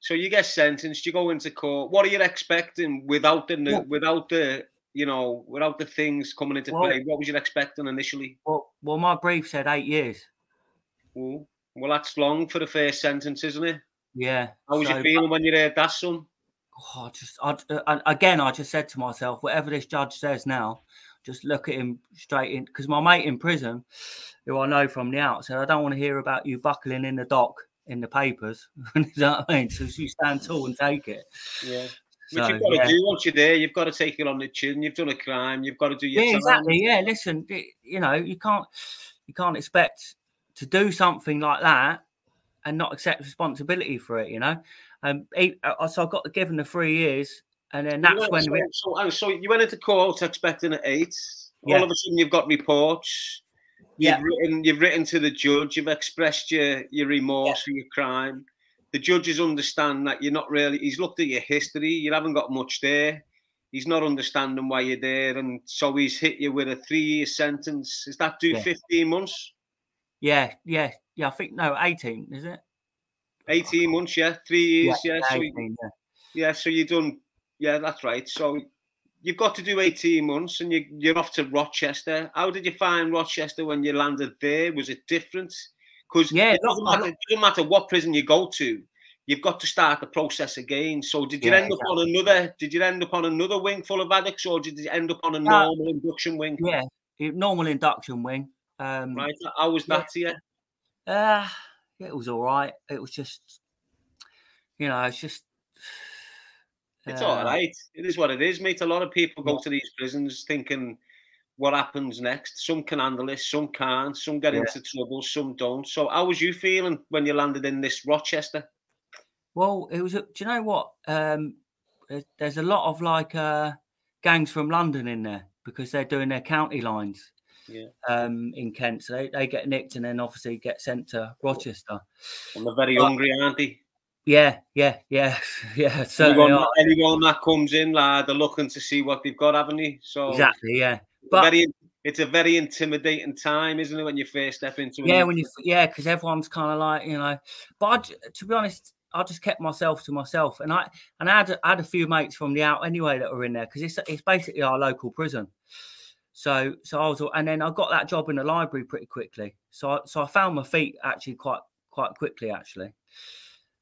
So you get sentenced. You go into court. What are you expecting without the without the you know without the things coming into Well- play? What was you expecting initially? Well, well, my brief said eight years. Ooh, well, that's long for the first sentence, isn't it? Yeah. How was so- you feeling when you heard that, son? oh, I just I, uh, again, I just said to myself, whatever this judge says now, just look at him straight in. Because my mate in prison, who I know from the out, said, I don't want to hear about you buckling in the dock in the papers. you know what I mean? So you stand tall and take it. Yeah. So, Which you've got to yeah. do once you're there. You've got to take it on the chin. You've done a crime. You've got to do your yeah, time. exactly. Yeah, listen, you know, you can't you can't expect to do something like that and not accept responsibility for it. You know, um, he, uh, so I got given the three years, and then You that's when so, we, so, so you went into court expecting an eight. Yeah. All of a sudden, you've got reports. You've Yeah. written. You've written to the judge. You've expressed your your remorse for your crime. The judges understand that you're not really. He's looked at your history. You haven't got much there. He's not understanding why you're there, and so he's hit you with a three-year sentence. Is that do Yeah. 15 months? yeah, yeah, yeah. I think no, eighteen is it? 18 months, yeah, three years, yeah. So, 18, yeah. yeah, so you done, yeah, that's right. So you've got to do 18 months and you, you're off to Rochester. How did you find Rochester when you landed there? Was it different? Because Yeah, it, doesn't matter, it doesn't matter what prison you go to, you've got to start the process again. So did you Yeah, end up on another, did you end up on another wing full of addicts or did you end up on a No. normal induction wing? Yeah, normal induction wing. Um, Right, how was that to you? Uh, it was all right. It was just, you know, it's just. It's all right. It is what it is, mate. A lot of people go to these prisons thinking what happens next. Some can handle this, some can't. Some get Yeah. into trouble, some don't. So, how was you feeling when you landed in this Rochester? Well, it was. a- Do you know what? Um, there's, a lot of like uh, gangs from London in there because they're doing their county lines. Yeah. Um, in Kent, so they, they get nicked and then obviously get sent to Rochester. And they're very Well, hungry, aren't they? Yeah, yeah, yeah, yeah. Certainly Anyone, anyone that comes in, lad, they're looking to see what they've got, haven't they? So, Exactly. Yeah. But- very, it's a very intimidating time, isn't it, when you first step into a yeah when you yeah because everyone's kind of like you know but I, to be honest i just kept myself to myself and i and i had, I had a few mates from the out anyway that were in there because it's, it's basically our local prison so so i was and then i got that job in the library pretty quickly so I, so i found my feet actually quite quite quickly actually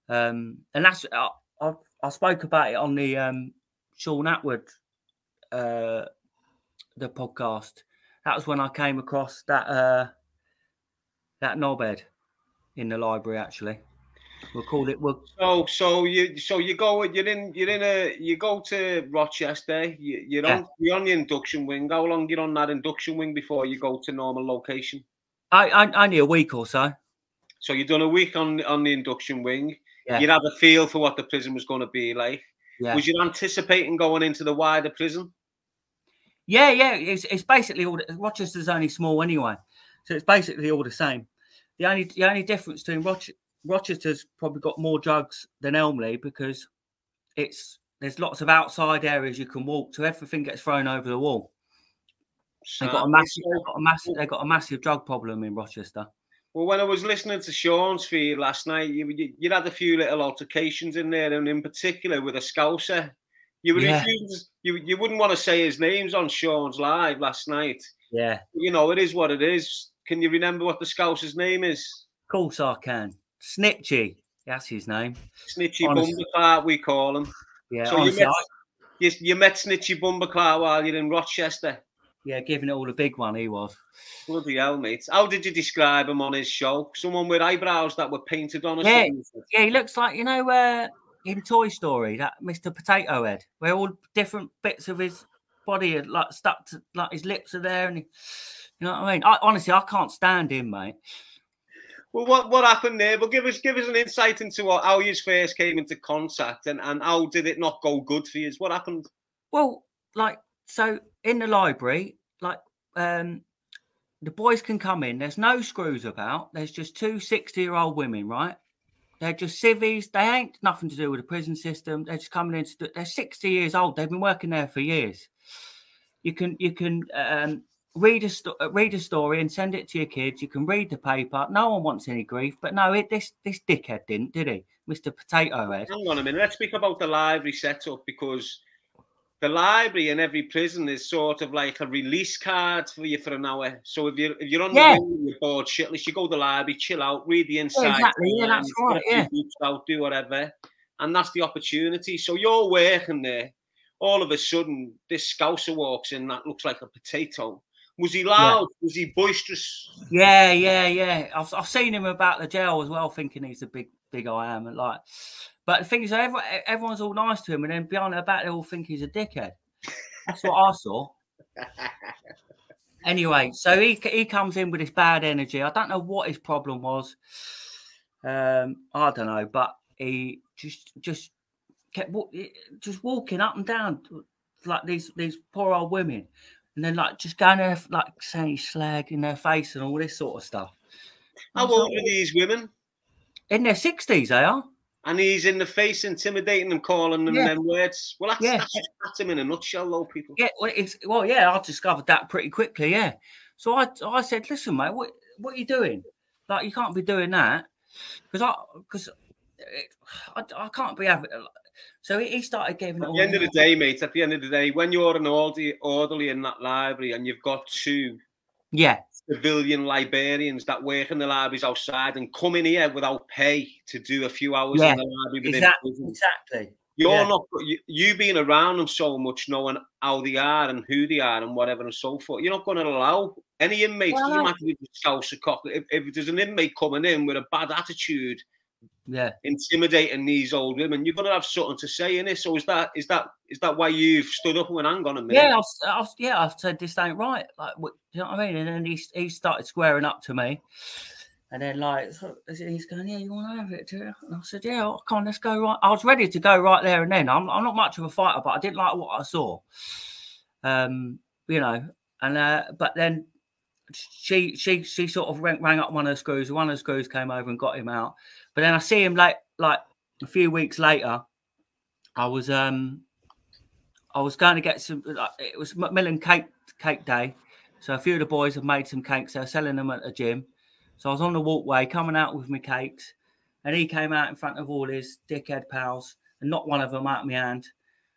um and that's i i, I spoke about it on the um sean Attwood uh the podcast that was when i came across that uh that knobhead in the library actually. We'll call it we'll So, so you, so you go, you're in, you're in a, you go to Rochester. You, you're Yeah. on, you're on the induction wing. How long you're on that induction wing before you go to normal location? I, I only a week or so. So you've done a week on on the induction wing. Yeah. You'd have a feel for what the prison was going to be like. Yeah. Was you anticipating going into the wider prison? Yeah, yeah. It's it's basically all the, Rochester's only small anyway. So it's basically all the same. The only the only difference between Roche, Rochester's probably got more drugs than Elmley because it's there's lots of outside areas you can walk to. Everything gets thrown over the wall. They've got a massive, they've got a massive, they've got a massive drug problem in Rochester. Well, when I was listening to Sean's feed last night, you, you you had a few little altercations in there, and in particular with a Scouser. You would Yeah. you you wouldn't want to say his names on Sean's live last night. Yeah, You know, it is what it is. Can you remember what the Scouser's name is? of course I can. Snitchy, that's his name. Snitchy Honest- we call him. Yeah, So you met, I- you, you met Snitchy Bumberclart while you're in Rochester. Yeah, giving it all a big one. He was. Bloody hell, mate. How did you describe him on his show? Someone with eyebrows that were painted on Yeah. Yeah, he looks like you know uh, in Toy Story that Mr. Potato Head, where all different bits of his body are like stuck to like his lips are there, and he, you know what I mean. I, honestly, I can't stand him, mate. Well, what, what happened there? Well, give us give us an insight into what, how you first came into contact and, and how did it not go good for you? What happened? Well, like so in the library, like um the boys can come in. There's no screws about. There's just two 60 year old women, right? They're just civvies. They ain't nothing to do with the prison system. They're just coming in. To do, they're 60 years old. They've been working there for years. You can you can um, read a sto- uh, read a story and send it to your kids. You can read the paper. No one wants any grief, but no, it this this dickhead didn't, did he, Mister Potato Head? Hang on a minute. Let's speak about the library setup because the library in every prison is sort of like a release card for you for an hour. So if you're if you're on Yeah. the road and you're bored shitless, you go to the library, chill out, read the inside. exactly. Yeah, that's right, yeah. out, do whatever, and that's the opportunity. So you're working there. All of a sudden, this scouser walks in that looks like a potato. Was he loud? Was he boisterous? Yeah, yeah, yeah. I've, I've seen him about the jail as well, thinking he's a big, big I am. And like, but the thing is, everyone, everyone's all nice to him, and then behind their back, they all think he's a dickhead. That's what I saw. Anyway, so he he comes in with this bad energy. I don't know what his problem was. Um, I don't know, but he just just kept just walking up and down like these these poor old women, and then like just going there like saying slag in their face and all this sort of stuff. How old like, are these women? In their sixties, they are. And he's in the face, intimidating them, calling them Yeah. them words. Well, that's, Yeah. that's, that's him in a nutshell, though, people. Yeah, well, it's well, yeah. I discovered that pretty quickly. Yeah, so I I said, listen, mate, what what are you doing? Like, you can't be doing that because I because I, I can't be having. So he, started giving it At the end of the day, mate, at the end of the day, when you're an orderly, orderly in that library and you've got two yeah, civilian Liberians that work in the libraries outside and come in here without pay to do a few hours Yeah, in the library within exactly, prison. exactly. You're yeah. not you, you being around them so much, knowing how they are and who they are and whatever and so forth. You're not going to allow any inmates. Well, doesn't matter if it's cock. If, if there's an inmate coming in with a bad attitude, Yeah, intimidating these old women, you're going to have something to say in this. So is that is that is that why you've stood up and went, hang on a minute? yeah. I was, I was, yeah, I said this ain't right. Like, what, you know what I mean? And then he he started squaring up to me, and then like he's going, yeah, you want to have it, do you? And I said, yeah, come on, let's go right. I was ready to go right there and then. I'm I'm not much of a fighter, but I didn't like what I saw. Um, you know, and uh, but then she she she sort of rang, rang up one of the screws. One of the screws came over and got him out. But then I see him like like a few weeks later. I was um I was going to get some. Like, it was Macmillan cake cake day, so a few of the boys have made some cakes. They're selling them at the gym. So I was on the walkway coming out with my cakes, and he came out in front of all his dickhead pals and knocked one of them out of my hand.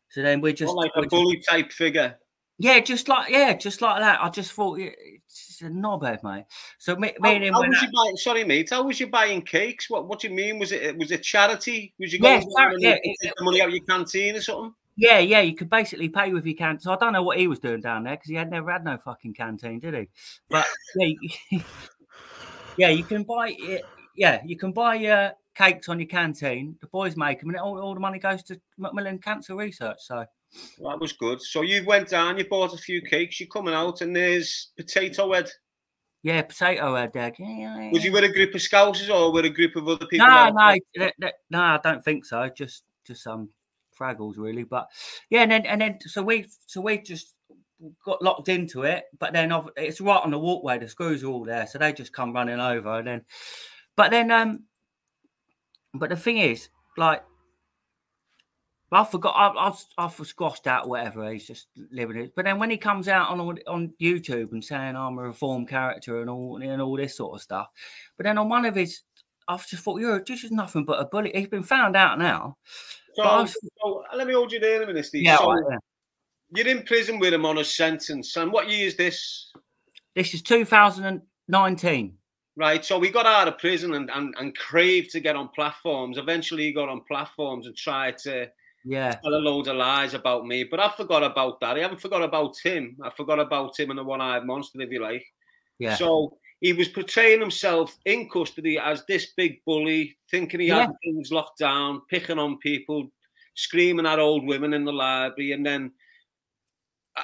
So then we just, Not like a bully type figure. Yeah, just like yeah, just like that. I just thought yeah, it's a knobhead, mate. So me, me How, and him how was out- you buying? Sorry, mate. How was you buying cakes? What What do you mean? Was it was it charity? Was you Yeah, going chari- and yeah, you it- take the money out of your canteen or something? Yeah, yeah, you could basically pay with your can. So I don't know what he was doing down there because he had never had no fucking canteen, did he? But yeah, you- yeah, you can buy it. Yeah, you can buy your cakes on your canteen. The boys make them, and all, all the money goes to Macmillan Cancer Research. So That was good. So you went down, you bought a few cakes, you're coming out, and there's potato head. yeah, potato head, Dad. Yeah, yeah, Was you with a group of scousers or with a group of other people? No, no, th- no, I don't think so. Just just some fraggles, really. But yeah, and then and then so we so we just got locked into it. But then it's right on the walkway. The screws are all there, so they just come running over. And then, but then um, but the thing is, like. I forgot. I, I, I squashed out, whatever. He's just living it. But then when he comes out on on YouTube and saying I'm a reformed character and all and all this sort of stuff, but then on one of his I've just thought you're this is nothing but a bully. He's been found out now. So, was- so let me hold you there a minute, Steve. Yeah, so right, yeah. you're in prison with him on a sentence. And what year is this? This is 2019. Right, so we got out of prison and, and, and craved to get on platforms. Eventually, he got on platforms and tried to Yeah, tell a load of lies about me. But I forgot about that. I haven't forgot about him. I forgot about him and the one-eyed monster, if you like. yeah, So he was portraying himself in custody as this big bully, thinking he had things locked down, picking on people, screaming at old women in the library, and then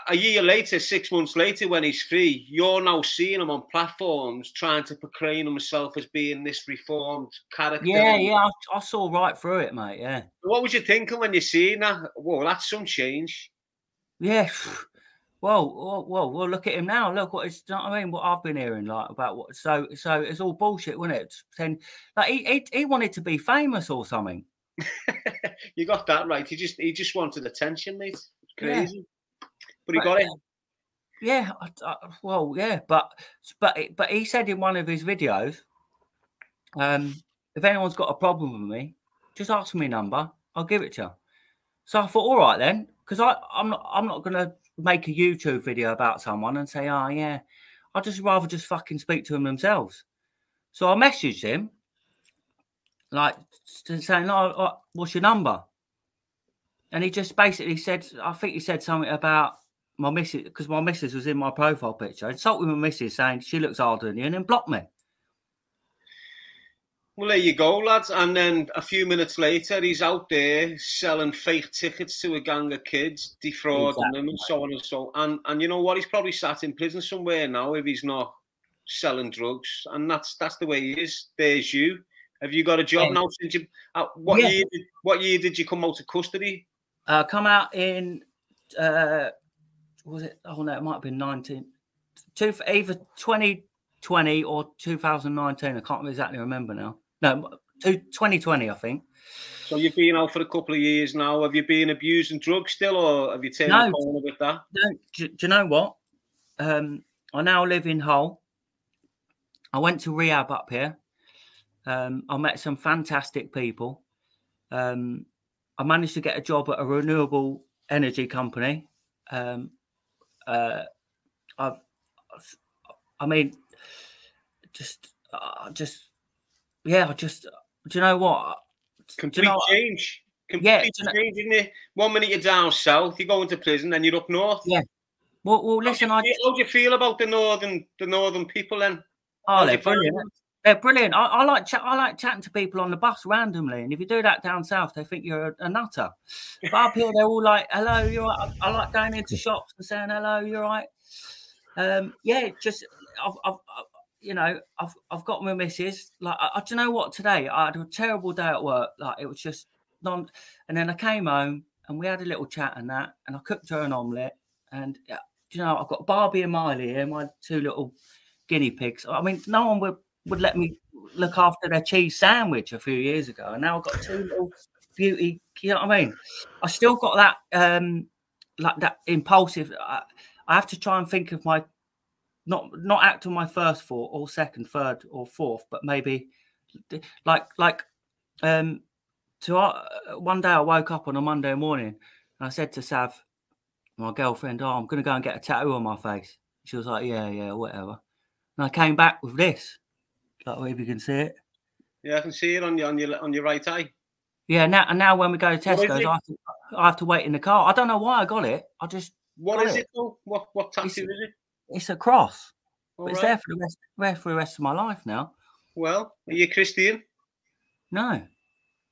a- year later, six months later, when he's free, you're now seeing him on platforms trying to portray himself as being this reformed character. yeah, yeah. I, I saw right through it, mate. Yeah, What was you thinking when you seen that? Whoa, that's some change. yeah. Well, well, well, well, look at him now. Look what it's. You know what I mean? What I've been hearing, like about what. So, so it's all bullshit, wasn't it? Then, like he, he, he wanted to be famous or something. you got that right. He just he just wanted attention, mate. Yeah. Crazy. But he But, got it. Yeah, I, I, well, yeah, but but but he said in one of his videos, um, if anyone's got a problem with me, just ask me a number, I'll give it to you. So I thought, all right then, because I I'm not I'm not gonna make a YouTube video about someone and say, oh yeah, I'd just rather just fucking speak to them themselves. So I messaged him, like saying, "Oh, what's your number?" And he just basically said, I think he said something about my missus because my missus was in my profile picture. Insulted my missus saying she looks older than you, and then blocked me. Well, there you go, lads. And then a few minutes later, he's out there selling fake tickets to a gang of kids, defrauding exactly. them, and so on and so. On. And and you know what? He's probably sat in prison somewhere now if he's not selling drugs. And that's that's the way he is. There's you. Have you got a job now? Since you, uh, what yeah. year? Did, what year did you come out of custody? Uh, come out in. Uh, was it? Oh no, it might have been nineteen. Two, either twenty twenty or two thousand nineteen. I can't exactly remember now. No, 2020, I think. So you've been out for a couple of years now. Have you been abusing drugs still, or have you turned no, the corner with that? No. Do, do you know what? Um, I now live in Hull. I went to rehab up here. Um, I met some fantastic people. Um, I managed to get a job at a renewable energy company. Um, uh, i I mean, just, uh, just yeah, I just do you know what? Complete you know, change. Complete yeah, change, isn't it? One minute you're down south, you go into prison, then you're up north. Yeah. Well, well listen, how do, you, I, how do you feel about the northern the northern people then? Oh, they're brilliant. They're brilliant. I, I like I like chatting to people on the bus randomly, and if you do that down south, they think you're a, a nutter. But up here, they're all like, "Hello, you're right." I, I like going into shops and saying, "Hello, you're right." Um, yeah, just I've, I've, you know, I've I've got my missus. Like, I, I, do you know what? Today I had a terrible day at work. Like, it was just non. And then I came home and we had a little chat and that, and I cooked her an omelette. And you know, I've got Barbie and Miley here, my two little guinea pigs. I mean, no one would would let me look after their cheese sandwich a few years ago, and now I've got two little beauty. You know what I mean? I still got that um like that impulsive. I, I have to try and think of my not not act on my first thought or second, third, or fourth, but maybe like like um to uh, one day I woke up on a Monday morning and I said to Sav, my girlfriend, "Oh, I'm to go and get a tattoo on my face." She was like, "Yeah, yeah, whatever." And I came back with this. Like, if you can see it. Yeah, I can see it on your on your on your right eye. Yeah, now and now when we go to Tesco's, I have to, I have to wait in the car. I don't know why I got it. I just what is it. it What what tattoo it's, is it? It's a cross. All but it's there for the rest there for the rest of my life now. Well, are you Christian? No.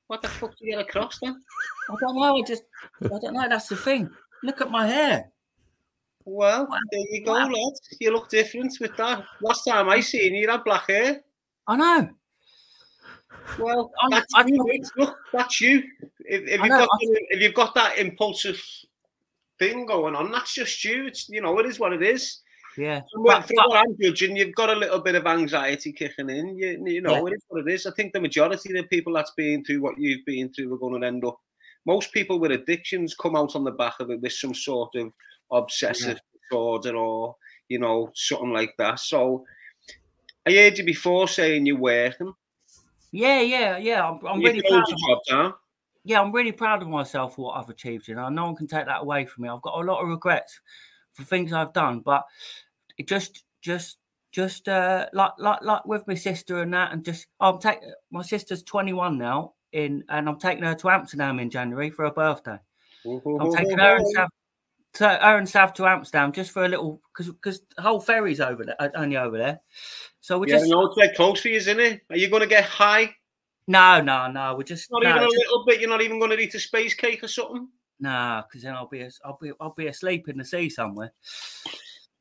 What the fuck do you get across then? I don't know. I just I don't know. That's the thing. Look at my hair. Well, there you go, lad. You look different with that. Last time I seen you, you had black hair. I know. Well, that's I, you. I, look, that's you. If, if you've got if you've got that impulsive thing going on, that's just you. It's you know, it is what it is. Yeah. From, but, from but, what I'm judging, you've got a little bit of anxiety kicking in. You, you know, yeah. it is what it is. I think the majority of the people that's been through what you've been through are going to end up. Most people with addictions come out on the back of it with some sort of obsessive yeah. disorder or, you know, something like that. So I heard you before saying you're working. Yeah, yeah, yeah. I'm, I'm really proud of job, Yeah, I'm really proud of myself for what I've achieved. You know, no one can take that away from me. I've got a lot of regrets for things I've done, but it just just just uh like like like with my sister and that and just I'm taking my sister's 21 now in and I'm taking her to Amsterdam in January for her birthday. I'm taking her and Sav to her and Sav to Amsterdam just for a little because because the whole ferry's over there uh, only over there. So we're yeah, just no, it's like close isn't it? Are you gonna get high? No, no, no. We're just not no, even a just, little bit. You're not even gonna eat a space cake or something. Nah, because then I'll be I'll be I'll be asleep in the sea somewhere.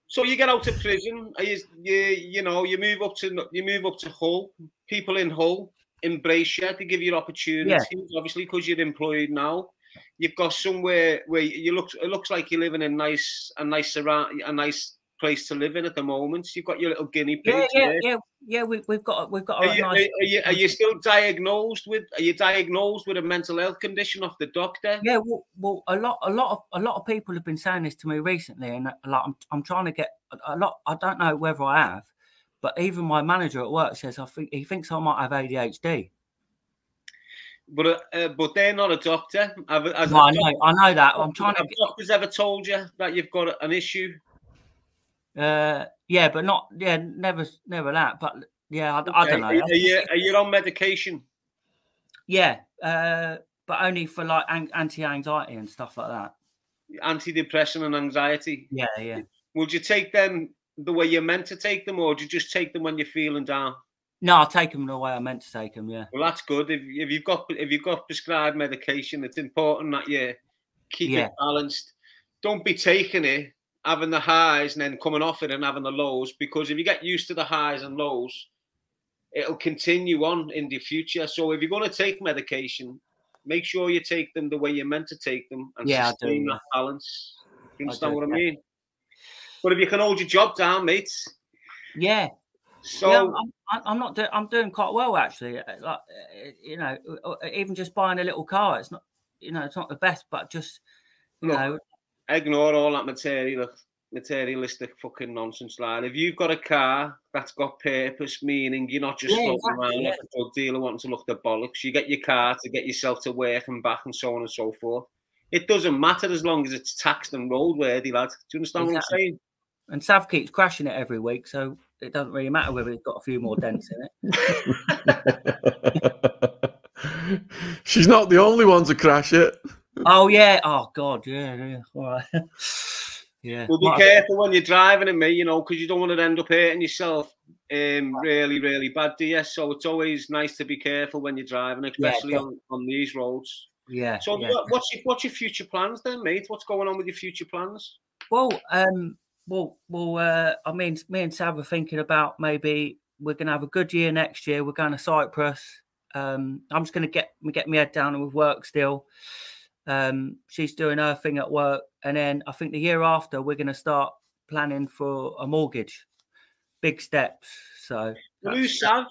So you get out of prison, you, you you know you move up to you move up to Hull. People in Hull embrace you, they give you opportunities. Yeah. Obviously, because you're employed now, you've got somewhere where you look. It looks like you're living in nice a nice around a nice place to live in at the moment. You've got your little guinea pig. Yeah, yeah, yeah, yeah. We, have got we've got. Are you, nice... are, you, are you still diagnosed with? Are you diagnosed with a mental health condition off the doctor? Yeah, well, well, a lot, a lot of, a lot of people have been saying this to me recently, and like, I'm, I'm trying to get a lot. I don't know whether I have, but even my manager at work says I think he thinks I might have ADHD. but uh, uh, but they're not a doctor. Has No, a I know, I know that. I'm trying have to. doctors ever told you that you've got an issue? Uh, yeah, but not. Yeah, never, never that. But yeah, I, I don't know. Are, are you are you on medication? Yeah, uh, but only for like anti-anxiety and stuff like that. Antidepressant and anxiety. Yeah, yeah. Would you take them the way you're meant to take them, or do you just take them when you're feeling down? No, I take them the way I meant to take them. Yeah, Well, that's good. If, if you've got if you've got prescribed medication, it's important that you keep Yeah. it balanced. Don't be taking it, having the highs, and then coming off it and having the lows. Because if you get used to the highs and lows, it'll continue on in the future. So if you're going to take medication, make sure you take them the way you're meant to take them and Yeah, I sustain that balance. Do you I understand do, what I yeah. mean? But if you can hold your job down, mate. yeah. So yeah, I'm, I'm, not. Do- I'm doing quite well actually. Uh, Like, uh, you know, uh, even just buying a little car, it's not. You know, it's not the best, but just you Look, know, ignore all that material materialistic fucking nonsense lad. If you've got a car that's got purpose, meaning you're not just Yeah, floating exactly, around yeah. like a drug dealer wanting to look the bollocks. You get your car to get yourself to work and back and so on and so forth. It doesn't matter as long as it's taxed and roadworthy, lad. Do you understand what I'm saying? and Sav keeps crashing it every week, so it doesn't really matter whether it's got a few more dents in it. She's not the only one to crash it. Oh yeah. Oh god. Yeah. Yeah. All right. yeah. Well, be Might- careful when you're driving in me, you know, because you don't want to end up hurting yourself um, really, really bad, do you? So it's always nice to be careful when you're driving, especially def- on, on these roads. Yeah. So yeah. what, what's your what's your future plans then, mate? What's going on with your future plans? Well, um, well, well. Uh, I mean, me and Sav are thinking about maybe we're going to have a good year next year. We're going to Cyprus. Um, I'm just going to get get my head down and with work still. Um, she's doing her thing at work, and then I think the year after we're going to start planning for a mortgage. Big steps. So Who's Sav?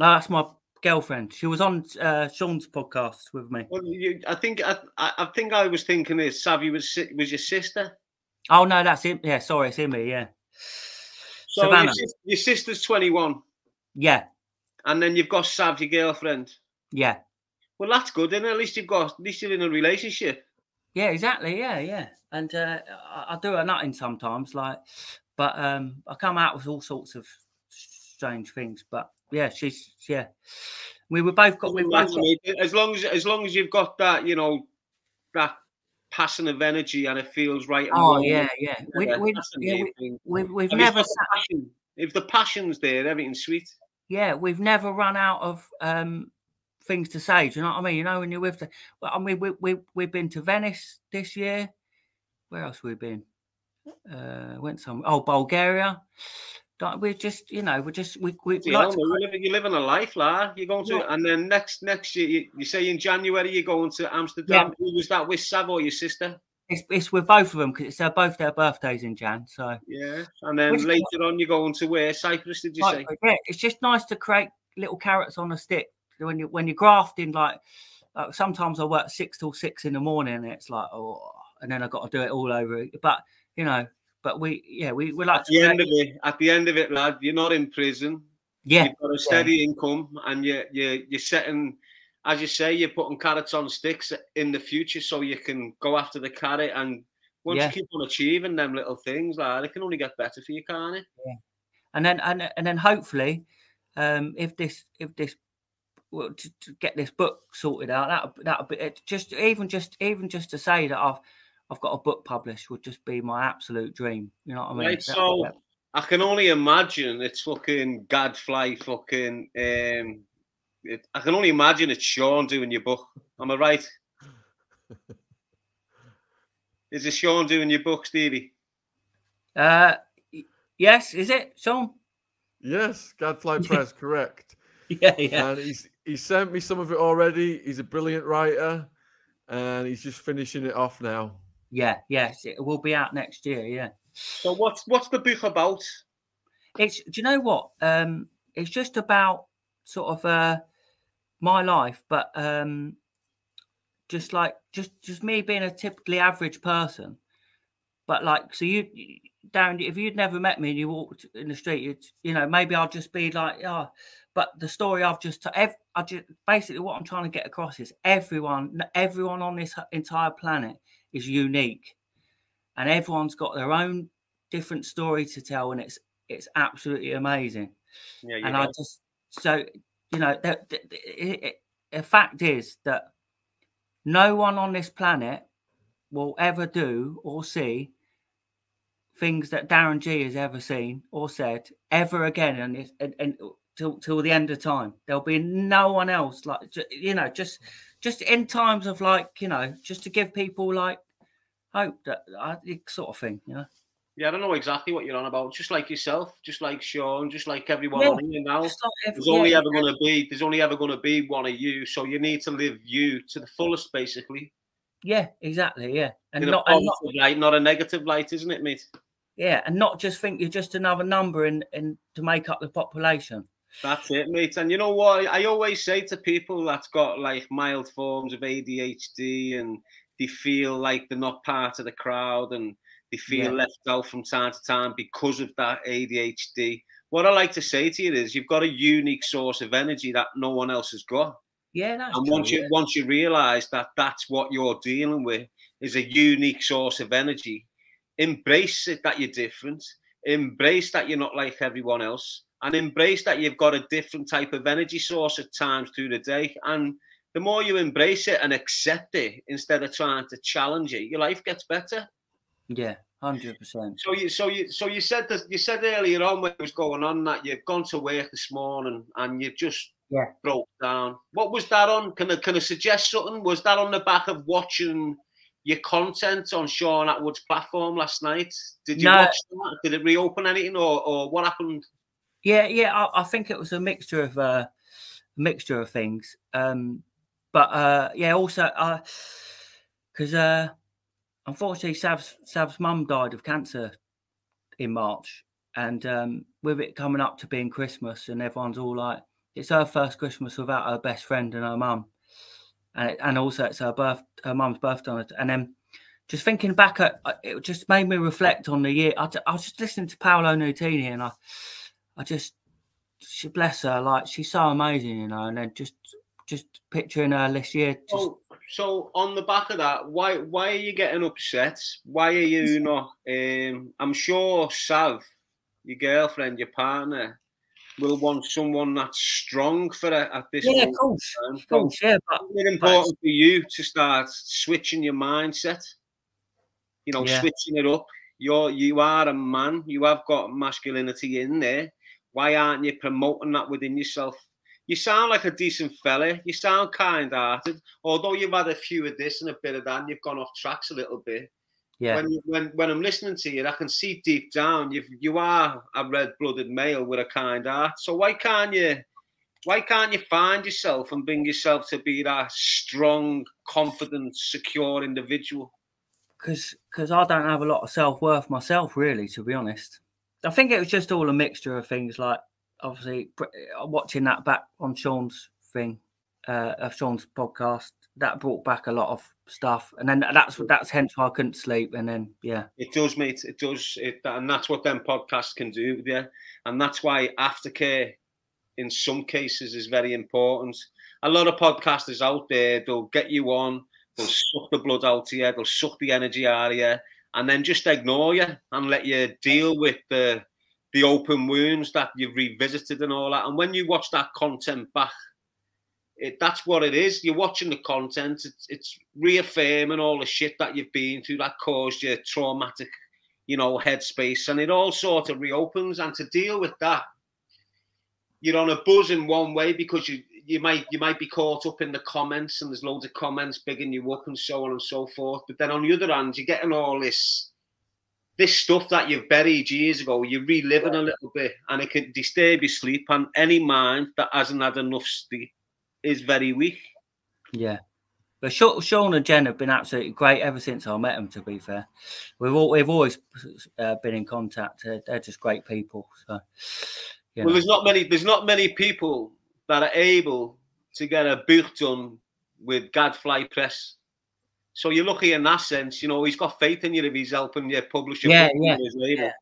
Ah, that's my girlfriend. She was on uh, Sean's podcast with me. Well, you, I think I, I think I was thinking is Savvy was was your sister. Oh no, that's him. Yeah, sorry, it's Imi. Yeah, So your, Savannah. sis- your sister's twenty one, yeah, and then you've got Sav, your girlfriend. yeah, Well, that's good. Then at least you've got at least you're in a relationship. yeah. Exactly. Yeah, yeah. And uh, I, I do her nutting sometimes, like, but um, I come out with all sorts of strange things. But yeah, she's yeah. We were both got. Both got. As long as as long as you've got that, you know, that passion of energy and it feels right. oh yeah, yeah. We, yeah, we, yeah, we, thing. we, we've If never the passion, if the passion's there, everything's sweet. yeah, we've never run out of um things to say. Do you know what I mean? You know, when you're with the, well, I mean, we we we've been to Venice this year. Where else have we been? Uh, went some. Oh, Bulgaria. Don't- We're just, you know, we're just we we You like know, to, you're, living, you're living a life, lad. You're going to, Yeah. and then next next year, you, you say in January you're going to Amsterdam. Who was that with Sav or your sister? it's, it's with both of them because it's their, both their birthdays in Jan. So Yeah, and then Which- later on you're going to where Cyprus? Did you like, say? yeah, it's just nice to create little carrots on a stick when you when you're grafting. Like, like sometimes I work six till six in the morning, and it's like oh, and then I got to do it all over. ag- But you know, but we yeah we we like At the create, end of it, at the end of it, lad, you're not in prison. yeah You've got a steady income, and you you you're setting, as you say, you're putting carrots on sticks in the future, so you can go after the carrot. And once Yeah. you keep on achieving them little things, lad, it can only get better for you, can't it? and then and, and then hopefully um if this if this well, to, to get this book sorted out that that'll be it just even just even just to say that i've i've got a book published would just be my absolute dream you know what i mean Right, so that- I can only imagine it's fucking gadfly fucking um it, I can only imagine it's Sean doing your book. Am I right? Is it Sean doing your book, Stevie? uh yes is it sean Yes, Gadfly Press, correct. yeah yeah And he's he sent me some of it already. He's a brilliant writer, and he's just finishing it off now. yeah yes it will be out next year yeah So what's what's the book about? it's do you know what um it's just about sort of uh my life but um just like just just me being a typically average person but like so you Darren, if you'd never met me and you walked in the street, you'd, you know, maybe I'll just be like, oh, but the story I've just, ev- I just basically what I'm trying to get across is everyone, everyone on this entire planet is unique, and everyone's got their own different story to tell, and it's it's absolutely amazing. Yeah, and know. I just so you know, the, the, the, the fact is that no one on this planet will ever do or see things that Darren G has ever seen or said ever again, and it's- and, and till till the end of time, there'll be no one else like you know, just just in times of like you know, just to give people like hope that uh, sort of thing, you know. Yeah, I don't know exactly what you're on about. Just like yourself, just like Sean, just like everyone Yeah, on here now. Like every- There's only yeah, ever going to be there's only ever going to be one of you, so you need to live you to the fullest, basically. yeah, exactly, yeah, and In not a not light, not a negative light, isn't it, mate? yeah, and not just think you're just another number in in to make up the population. That's it, mate. And you know what? I always say to people that's got like mild forms of ADHD and they feel like they're not part of the crowd and they feel Yeah. left out from time to time because of that ADHD. What I like to say to you is you've got a unique source of energy that no one else has got. Yeah, that's And true, once you yeah. once you realise that that's what you're dealing with is a unique source of energy, embrace it that you're different, embrace that you're not like everyone else, and embrace that you've got a different type of energy source at times through the day. And the more you embrace it and accept it instead of trying to challenge it, your life gets better. yeah, hundred percent. So you, so you, so you said that you said earlier on when it was going on that you've gone to work this morning and you've just Yeah. broke down. What was that on? Can I can I suggest something? Was that on the back of watching your content on Sean Attwood's platform last night? Did you No. watch that? Did it reopen anything, or or what happened? Yeah, yeah, I, I think it was a mixture of uh, a mixture of things. Um, but uh, yeah, also because uh, unfortunately, Sav's Sav's mum died of cancer in March, and um, with it coming up to being Christmas, and everyone's all like, "It's her first Christmas without her best friend and her mum," and it, and also it's her birth, her mum's birthday, and then. Just thinking back, uh, it just made me reflect on the year. I, I was just listening to Paolo Nutini, and I, I just she bless her, like she's so amazing, you know. And then just just picturing her this year, just So, so on the back of that, why why are you getting upset? Why are you not? Um, I'm sure Sav, your girlfriend, your partner, will want someone that's strong for it at this yeah, of course, time. of course, yeah. But Isn't important for you to start switching your mindset? You know, Yeah. switching it up. You're you are a man. You have got masculinity in there. Why aren't you promoting that within yourself? You sound like a decent fella. You sound kind-hearted. Although you've had a few of this and a bit of that, and you've gone off tracks a little bit. yeah, When when when I'm listening to you, I can see deep down you you are a red-blooded male with a kind heart. So why can't you? Why can't you find yourself and bring yourself to be that strong, confident, secure individual? because because I don't have a lot of self worth myself, really, to be honest. I think it was just all a mixture of things, like obviously uh, watching that back on Sean's thing, uh, of Sean's podcast. That brought back a lot of stuff, and then that's that's hence why I couldn't sleep. And then yeah, It does, mate. It does. It, and that's what them podcasts can do with you. And that's why aftercare, in some cases, is very important. A lot of podcasters out there, they'll get you on, they'll suck the blood out of you, they'll suck the energy out of you, and then just ignore you and let you deal with the the open wounds that you've revisited and all that. And when you watch that content back, it, that's what it is. You're watching the content. It's, it's reaffirming all the shit that you've been through that caused you traumatic, you know, headspace, and it all sort of reopens. And to deal with that, you're on a buzz in one way because you you might you might be caught up in the comments, and there's loads of comments bigging you up and so on and so forth. But then on the other hand, you're getting all this this stuff that you've buried years ago. You're reliving a little bit, and it can disturb your sleep. And any mind that hasn't had enough sleep is very weak. Yeah. But Sean and Jen have been absolutely great ever since I met them. To be fair, we've all, we've always uh, been in contact. They're, they're just great people. So, Well, know. there's not many. There's not many people that are able to get a boot done with Gadfly press. So you're lucky in that sense. You know, he's got faith in you if he's helping you publish a Yeah, book yeah, on his label. yeah.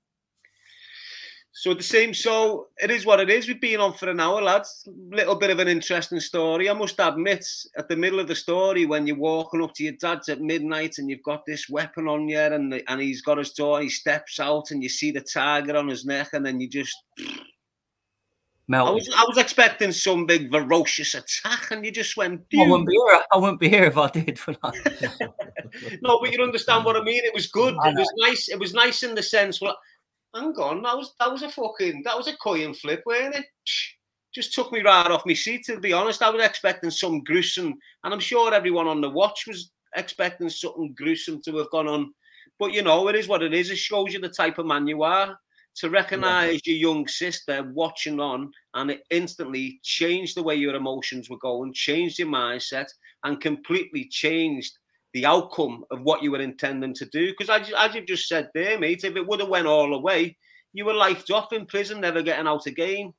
So the same. So it is what it is. We've been on for an hour, lads. Little bit of an interesting story. I must admit, at the middle of the story, when you're walking up to your dad's at midnight and you've got this weapon on you, and the, and he's got his door, he steps out, and you see the target on his neck, and then you just. I was I was expecting some big ferocious attack, and you just went. I wouldn't be here. I wouldn't be here if I did. no, but you understand what I mean. It was good. It was nice. It was nice in the sense. Well, hang on, that was that was a fucking that was a coin flip, weren't it? Just took me right off my seat. To be honest, I was expecting some gruesome, and I'm sure everyone on the watch was expecting something gruesome to have gone on. But you know, it is what it is. It shows you the type of man you are. To recognise your young sister watching on, and it instantly changed the way your emotions were going, changed your mindset, and completely changed the outcome of what you were intending to do. Because as, as you've just said there, mate, if it would have went all the way, you were lifed off in prison, never getting out again.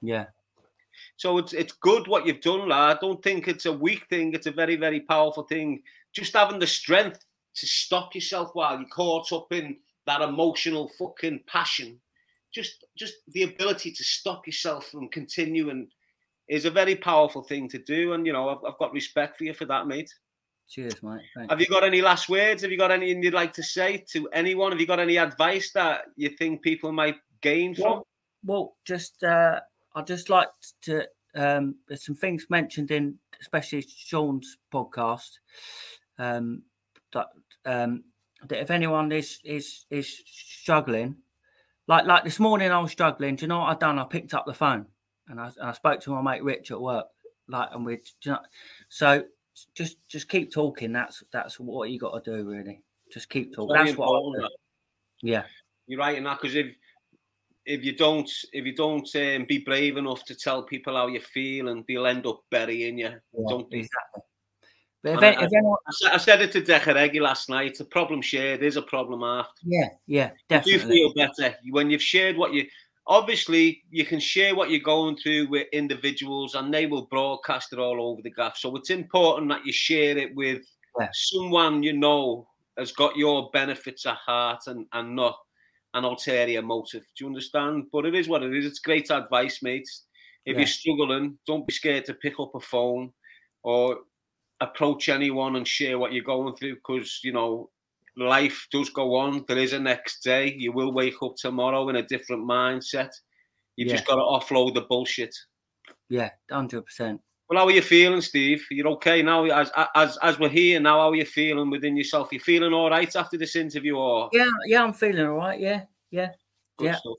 Yeah. So it's it's good what you've done, lad. I don't think it's a weak thing. It's a very, very powerful thing. Just having the strength to stop yourself while you're caught up in that emotional fucking passion. Just just the ability to stop yourself from continuing is a very powerful thing to do. And you know, I've, I've got respect for you for that, mate. Cheers, mate. Thanks. Have you got any last words? Have you got anything you'd like to say to anyone? Have you got any advice that you think people might gain from? Well, well, just uh, I'd just like to. Um, there's some things mentioned in, especially Sean's podcast, um, that um, that if anyone is is is struggling, like like this morning I was struggling. Do you know what I done? I picked up the phone and I, I spoke to my mate Rich at work. Like, and we, you know, so just just keep talking. That's that's what you got to do, really. Just keep talking. That's what. I Yeah, You're right in that because if if you don't if you don't um, be brave enough to tell people how you feel, and they'll end up burying you. yeah, Don't be. exactly. But if, I- if anyone, I said, it to Decheregi last night. It's A problem shared is a problem halved. yeah, yeah, definitely. You feel better when you've shared what you. Obviously, you can share what you're going through with individuals, and they will broadcast it all over the gaff. So it's important that you share it with Yeah. someone you know has got your benefits at heart and and not an ulterior motive. Do you understand? But it is what it is. It's great advice, mates. If Yeah. you're struggling, don't be scared to pick up a phone or approach anyone and share what you're going through because you know life does go on. There is a next day. You will wake up tomorrow in a different mindset. You've just got to offload the bullshit. Yeah, hundred percent. Well, how are you feeling, Steve? You're okay now. As as as we're here now, how are you feeling within yourself? You're feeling all right after this interview, or Yeah, yeah, I'm feeling all right. Yeah, yeah. good yeah. stuff,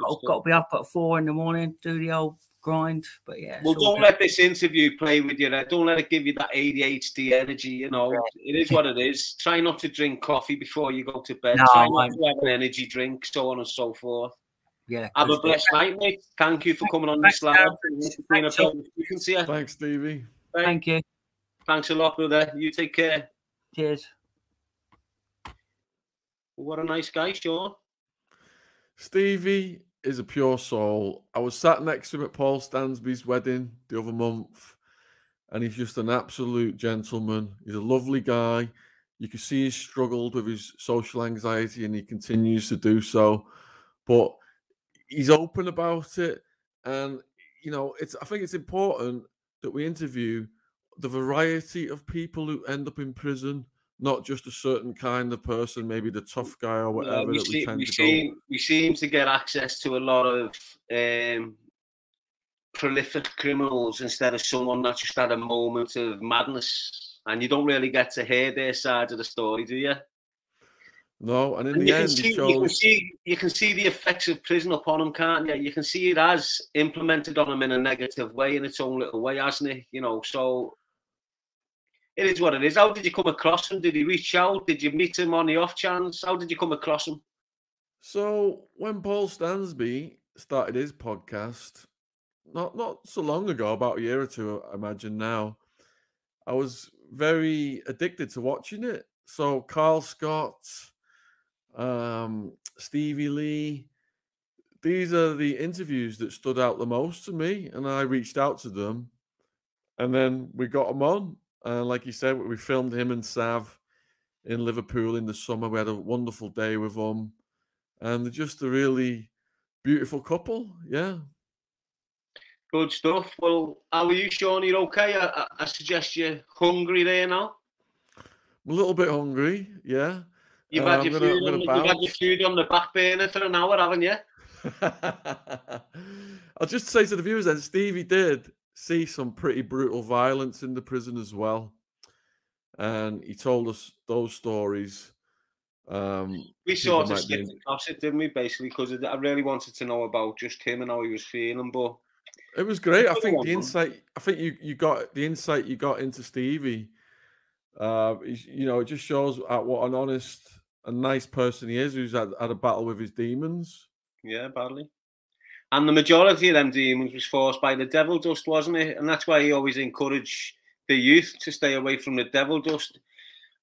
Got, got to be up at four in the morning, do the old grind. But yeah, Well, don't good. let this interview play with you. Don't let it give you that ADHD energy. You know, it is what it is. Try not to drink coffee before you go to bed. No, Try not to have an energy drink, so on and so forth. yeah. Have a blessed night, mate. Thank you for coming on this live. Gav. It's Thanks, pleasure speaking to you. Thanks, Stevie. Thank you. Thanks a lot, brother. You take care. Cheers. What a nice guy, Sean. Stevie is a pure soul. I was sat next to him at Paul Stansby's wedding the other month, and he's just an absolute gentleman. He's a lovely guy. You can see he's struggled with his social anxiety, and he continues to do so. But he's open about it, and you know, it's. I think it's important that we interview the variety of people who end up in prison, not just a certain kind of person, maybe the tough guy or whatever we, that we see, tend we, to go. seem, we seem to get access to a lot of um, prolific criminals instead of someone that just had a moment of madness. And you don't really get to hear their side of the story, do you? No, and in And the you, can end, see, it you can see you can see the effects of prison upon him, can't you? You can see it as implemented on him in a negative way in its own little way, hasn't it? You know, so it is what it is. How did you come across him? Did he reach out? Did you meet him on the off chance? How did you come across him? So when Paul Stansby started his podcast, not not so long ago, about a year or two, I imagine now, I was very addicted to watching it. So Carl Scott, um, Stevie Lee, these are the interviews that stood out the most to me, and I reached out to them, and then we got them on. And like you said, we filmed him and Sav in Liverpool in the summer. We had a wonderful day with them, and they're just a really beautiful couple. Yeah. Good stuff. Well, how are you, Sean? You're okay? I, I, suggest you're hungry there now. I'm a little bit hungry. Yeah. You've, Uh, had, your gonna- food I'm on, you've had your food on the back burner for an hour, haven't you? I'll just say to the viewers then, Stevie did see some pretty brutal violence in the prison as well. And he told us those stories. Um, We sort of skipped across it, didn't we? Basically, because I really wanted to know about just him and how he was feeling. But It was great. I think the insight. I think you you got the insight you got into Stevie. Uh, you know, it just shows at what an honest and nice person he is, who's had, had a battle with his demons. yeah, badly. And the majority of them demons was forced by the devil dust, wasn't it? And that's why he always encouraged the youth to stay away from the devil dust.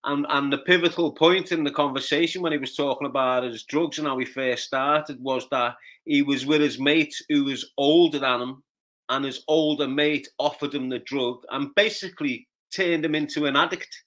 And and the pivotal point in the conversation when he was talking about his drugs and how he first started was that he was with his mate who was older than him, and his older mate offered him the drug and basically turned him into an addict.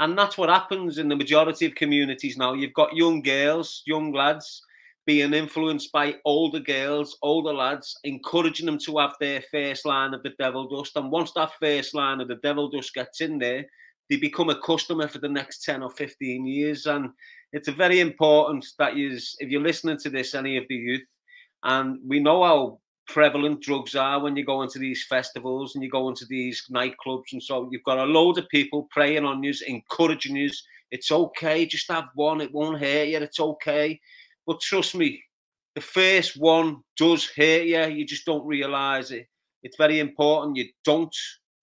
And that's what happens in the majority of communities now. You've got young girls, young lads being influenced by older girls, older lads, encouraging them to have their first line of the devil dust. And once that first line of the devil dust gets in there, they become a customer for the next 10 or 15 years. And it's very important that you, if you're listening to this, any of the youth, and we know how prevalent drugs are when you go into these festivals and you go into these nightclubs and so you've got a load of people preying on you, encouraging you. It's okay, just have one, it won't hurt you, it's okay. But trust me, the first one does hurt you. You just don't realize it. It's very important you don't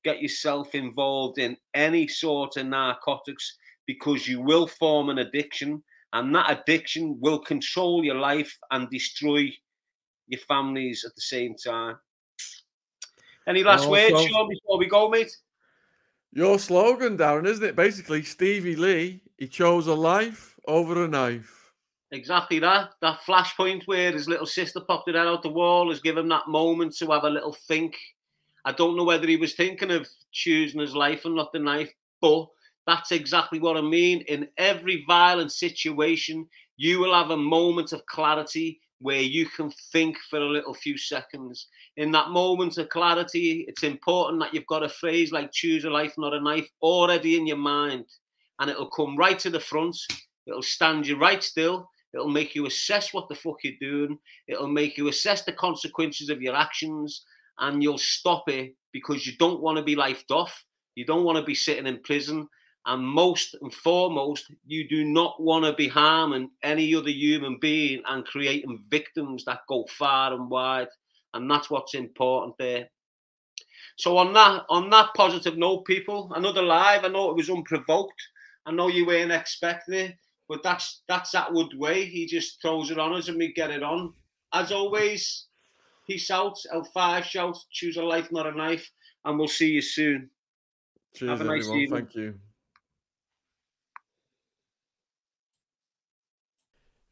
get yourself involved in any sort of narcotics because you will form an addiction, and that addiction will control your life and destroy your families at the same time. Any last Oh, words, so- Sean, before we go, mate? Your slogan, Darren, isn't it? Basically, Stevie Lee, he chose a life over a knife. Exactly that. That flashpoint where his little sister popped it out the wall has given him that moment to have a little think. I don't know whether he was thinking of choosing his life and not the knife, but that's exactly what I mean. In every violent situation, you will have a moment of clarity where you can think for a little few seconds. In that moment of clarity, it's important that you've got a phrase like choose a life, not a knife, already in your mind. And it'll come right to the front. It'll stand you right still. It'll make you assess what the fuck you're doing. It'll make you assess the consequences of your actions. And you'll stop it because you don't want to be lifed off. You don't want to be sitting in prison. And most and foremost, you do not want to be harming any other human being and creating victims that go far and wide. And that's what's important there. So on that on that positive note, people, another live. I know it was unprovoked. I know you weren't expecting it, but that's that's Attwood way. He just throws it on us and we get it on. As always, peace out. L5 shout, choose a life, not a knife, and we'll see you soon. Cheers, Have a nice everyone. evening. Thank you.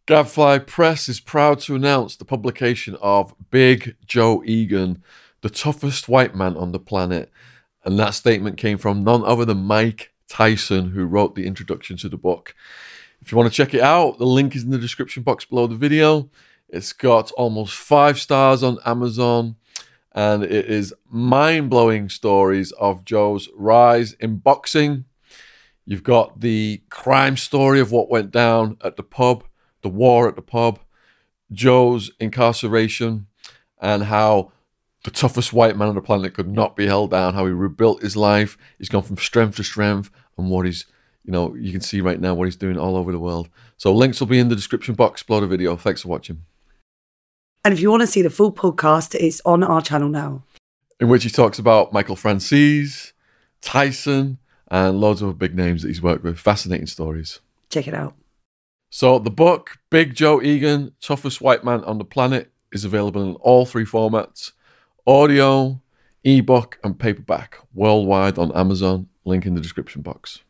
Gadfly Press is proud to announce the publication of Big Joe Egan, the toughest white man on the planet. And that statement came from none other than Mike Tyson, who wrote the introduction to the book. If you want to check it out, the link is in the description box below the video. It's got almost five stars on Amazon, and it is mind blowing stories of Joe's rise in boxing. You've got the crime story of what went down at the pub, the war at the pub, Joe's incarceration, and how the toughest white man on the planet could not be held down, how he rebuilt his life. He's gone from strength to strength, and what he's, you know, you can see right now what he's doing all over the world. So links will be in the description box below the video. Thanks for watching. And if you want to see the full podcast, it's on our channel now. in which he talks about Michael Francis, Tyson, and loads of big names that he's worked with. Fascinating stories. Check it out. So the book, Big Joe Egan, Toughest White Man on the Planet, is available in all three formats audio, ebook, and paperback worldwide on Amazon. Link in the description box.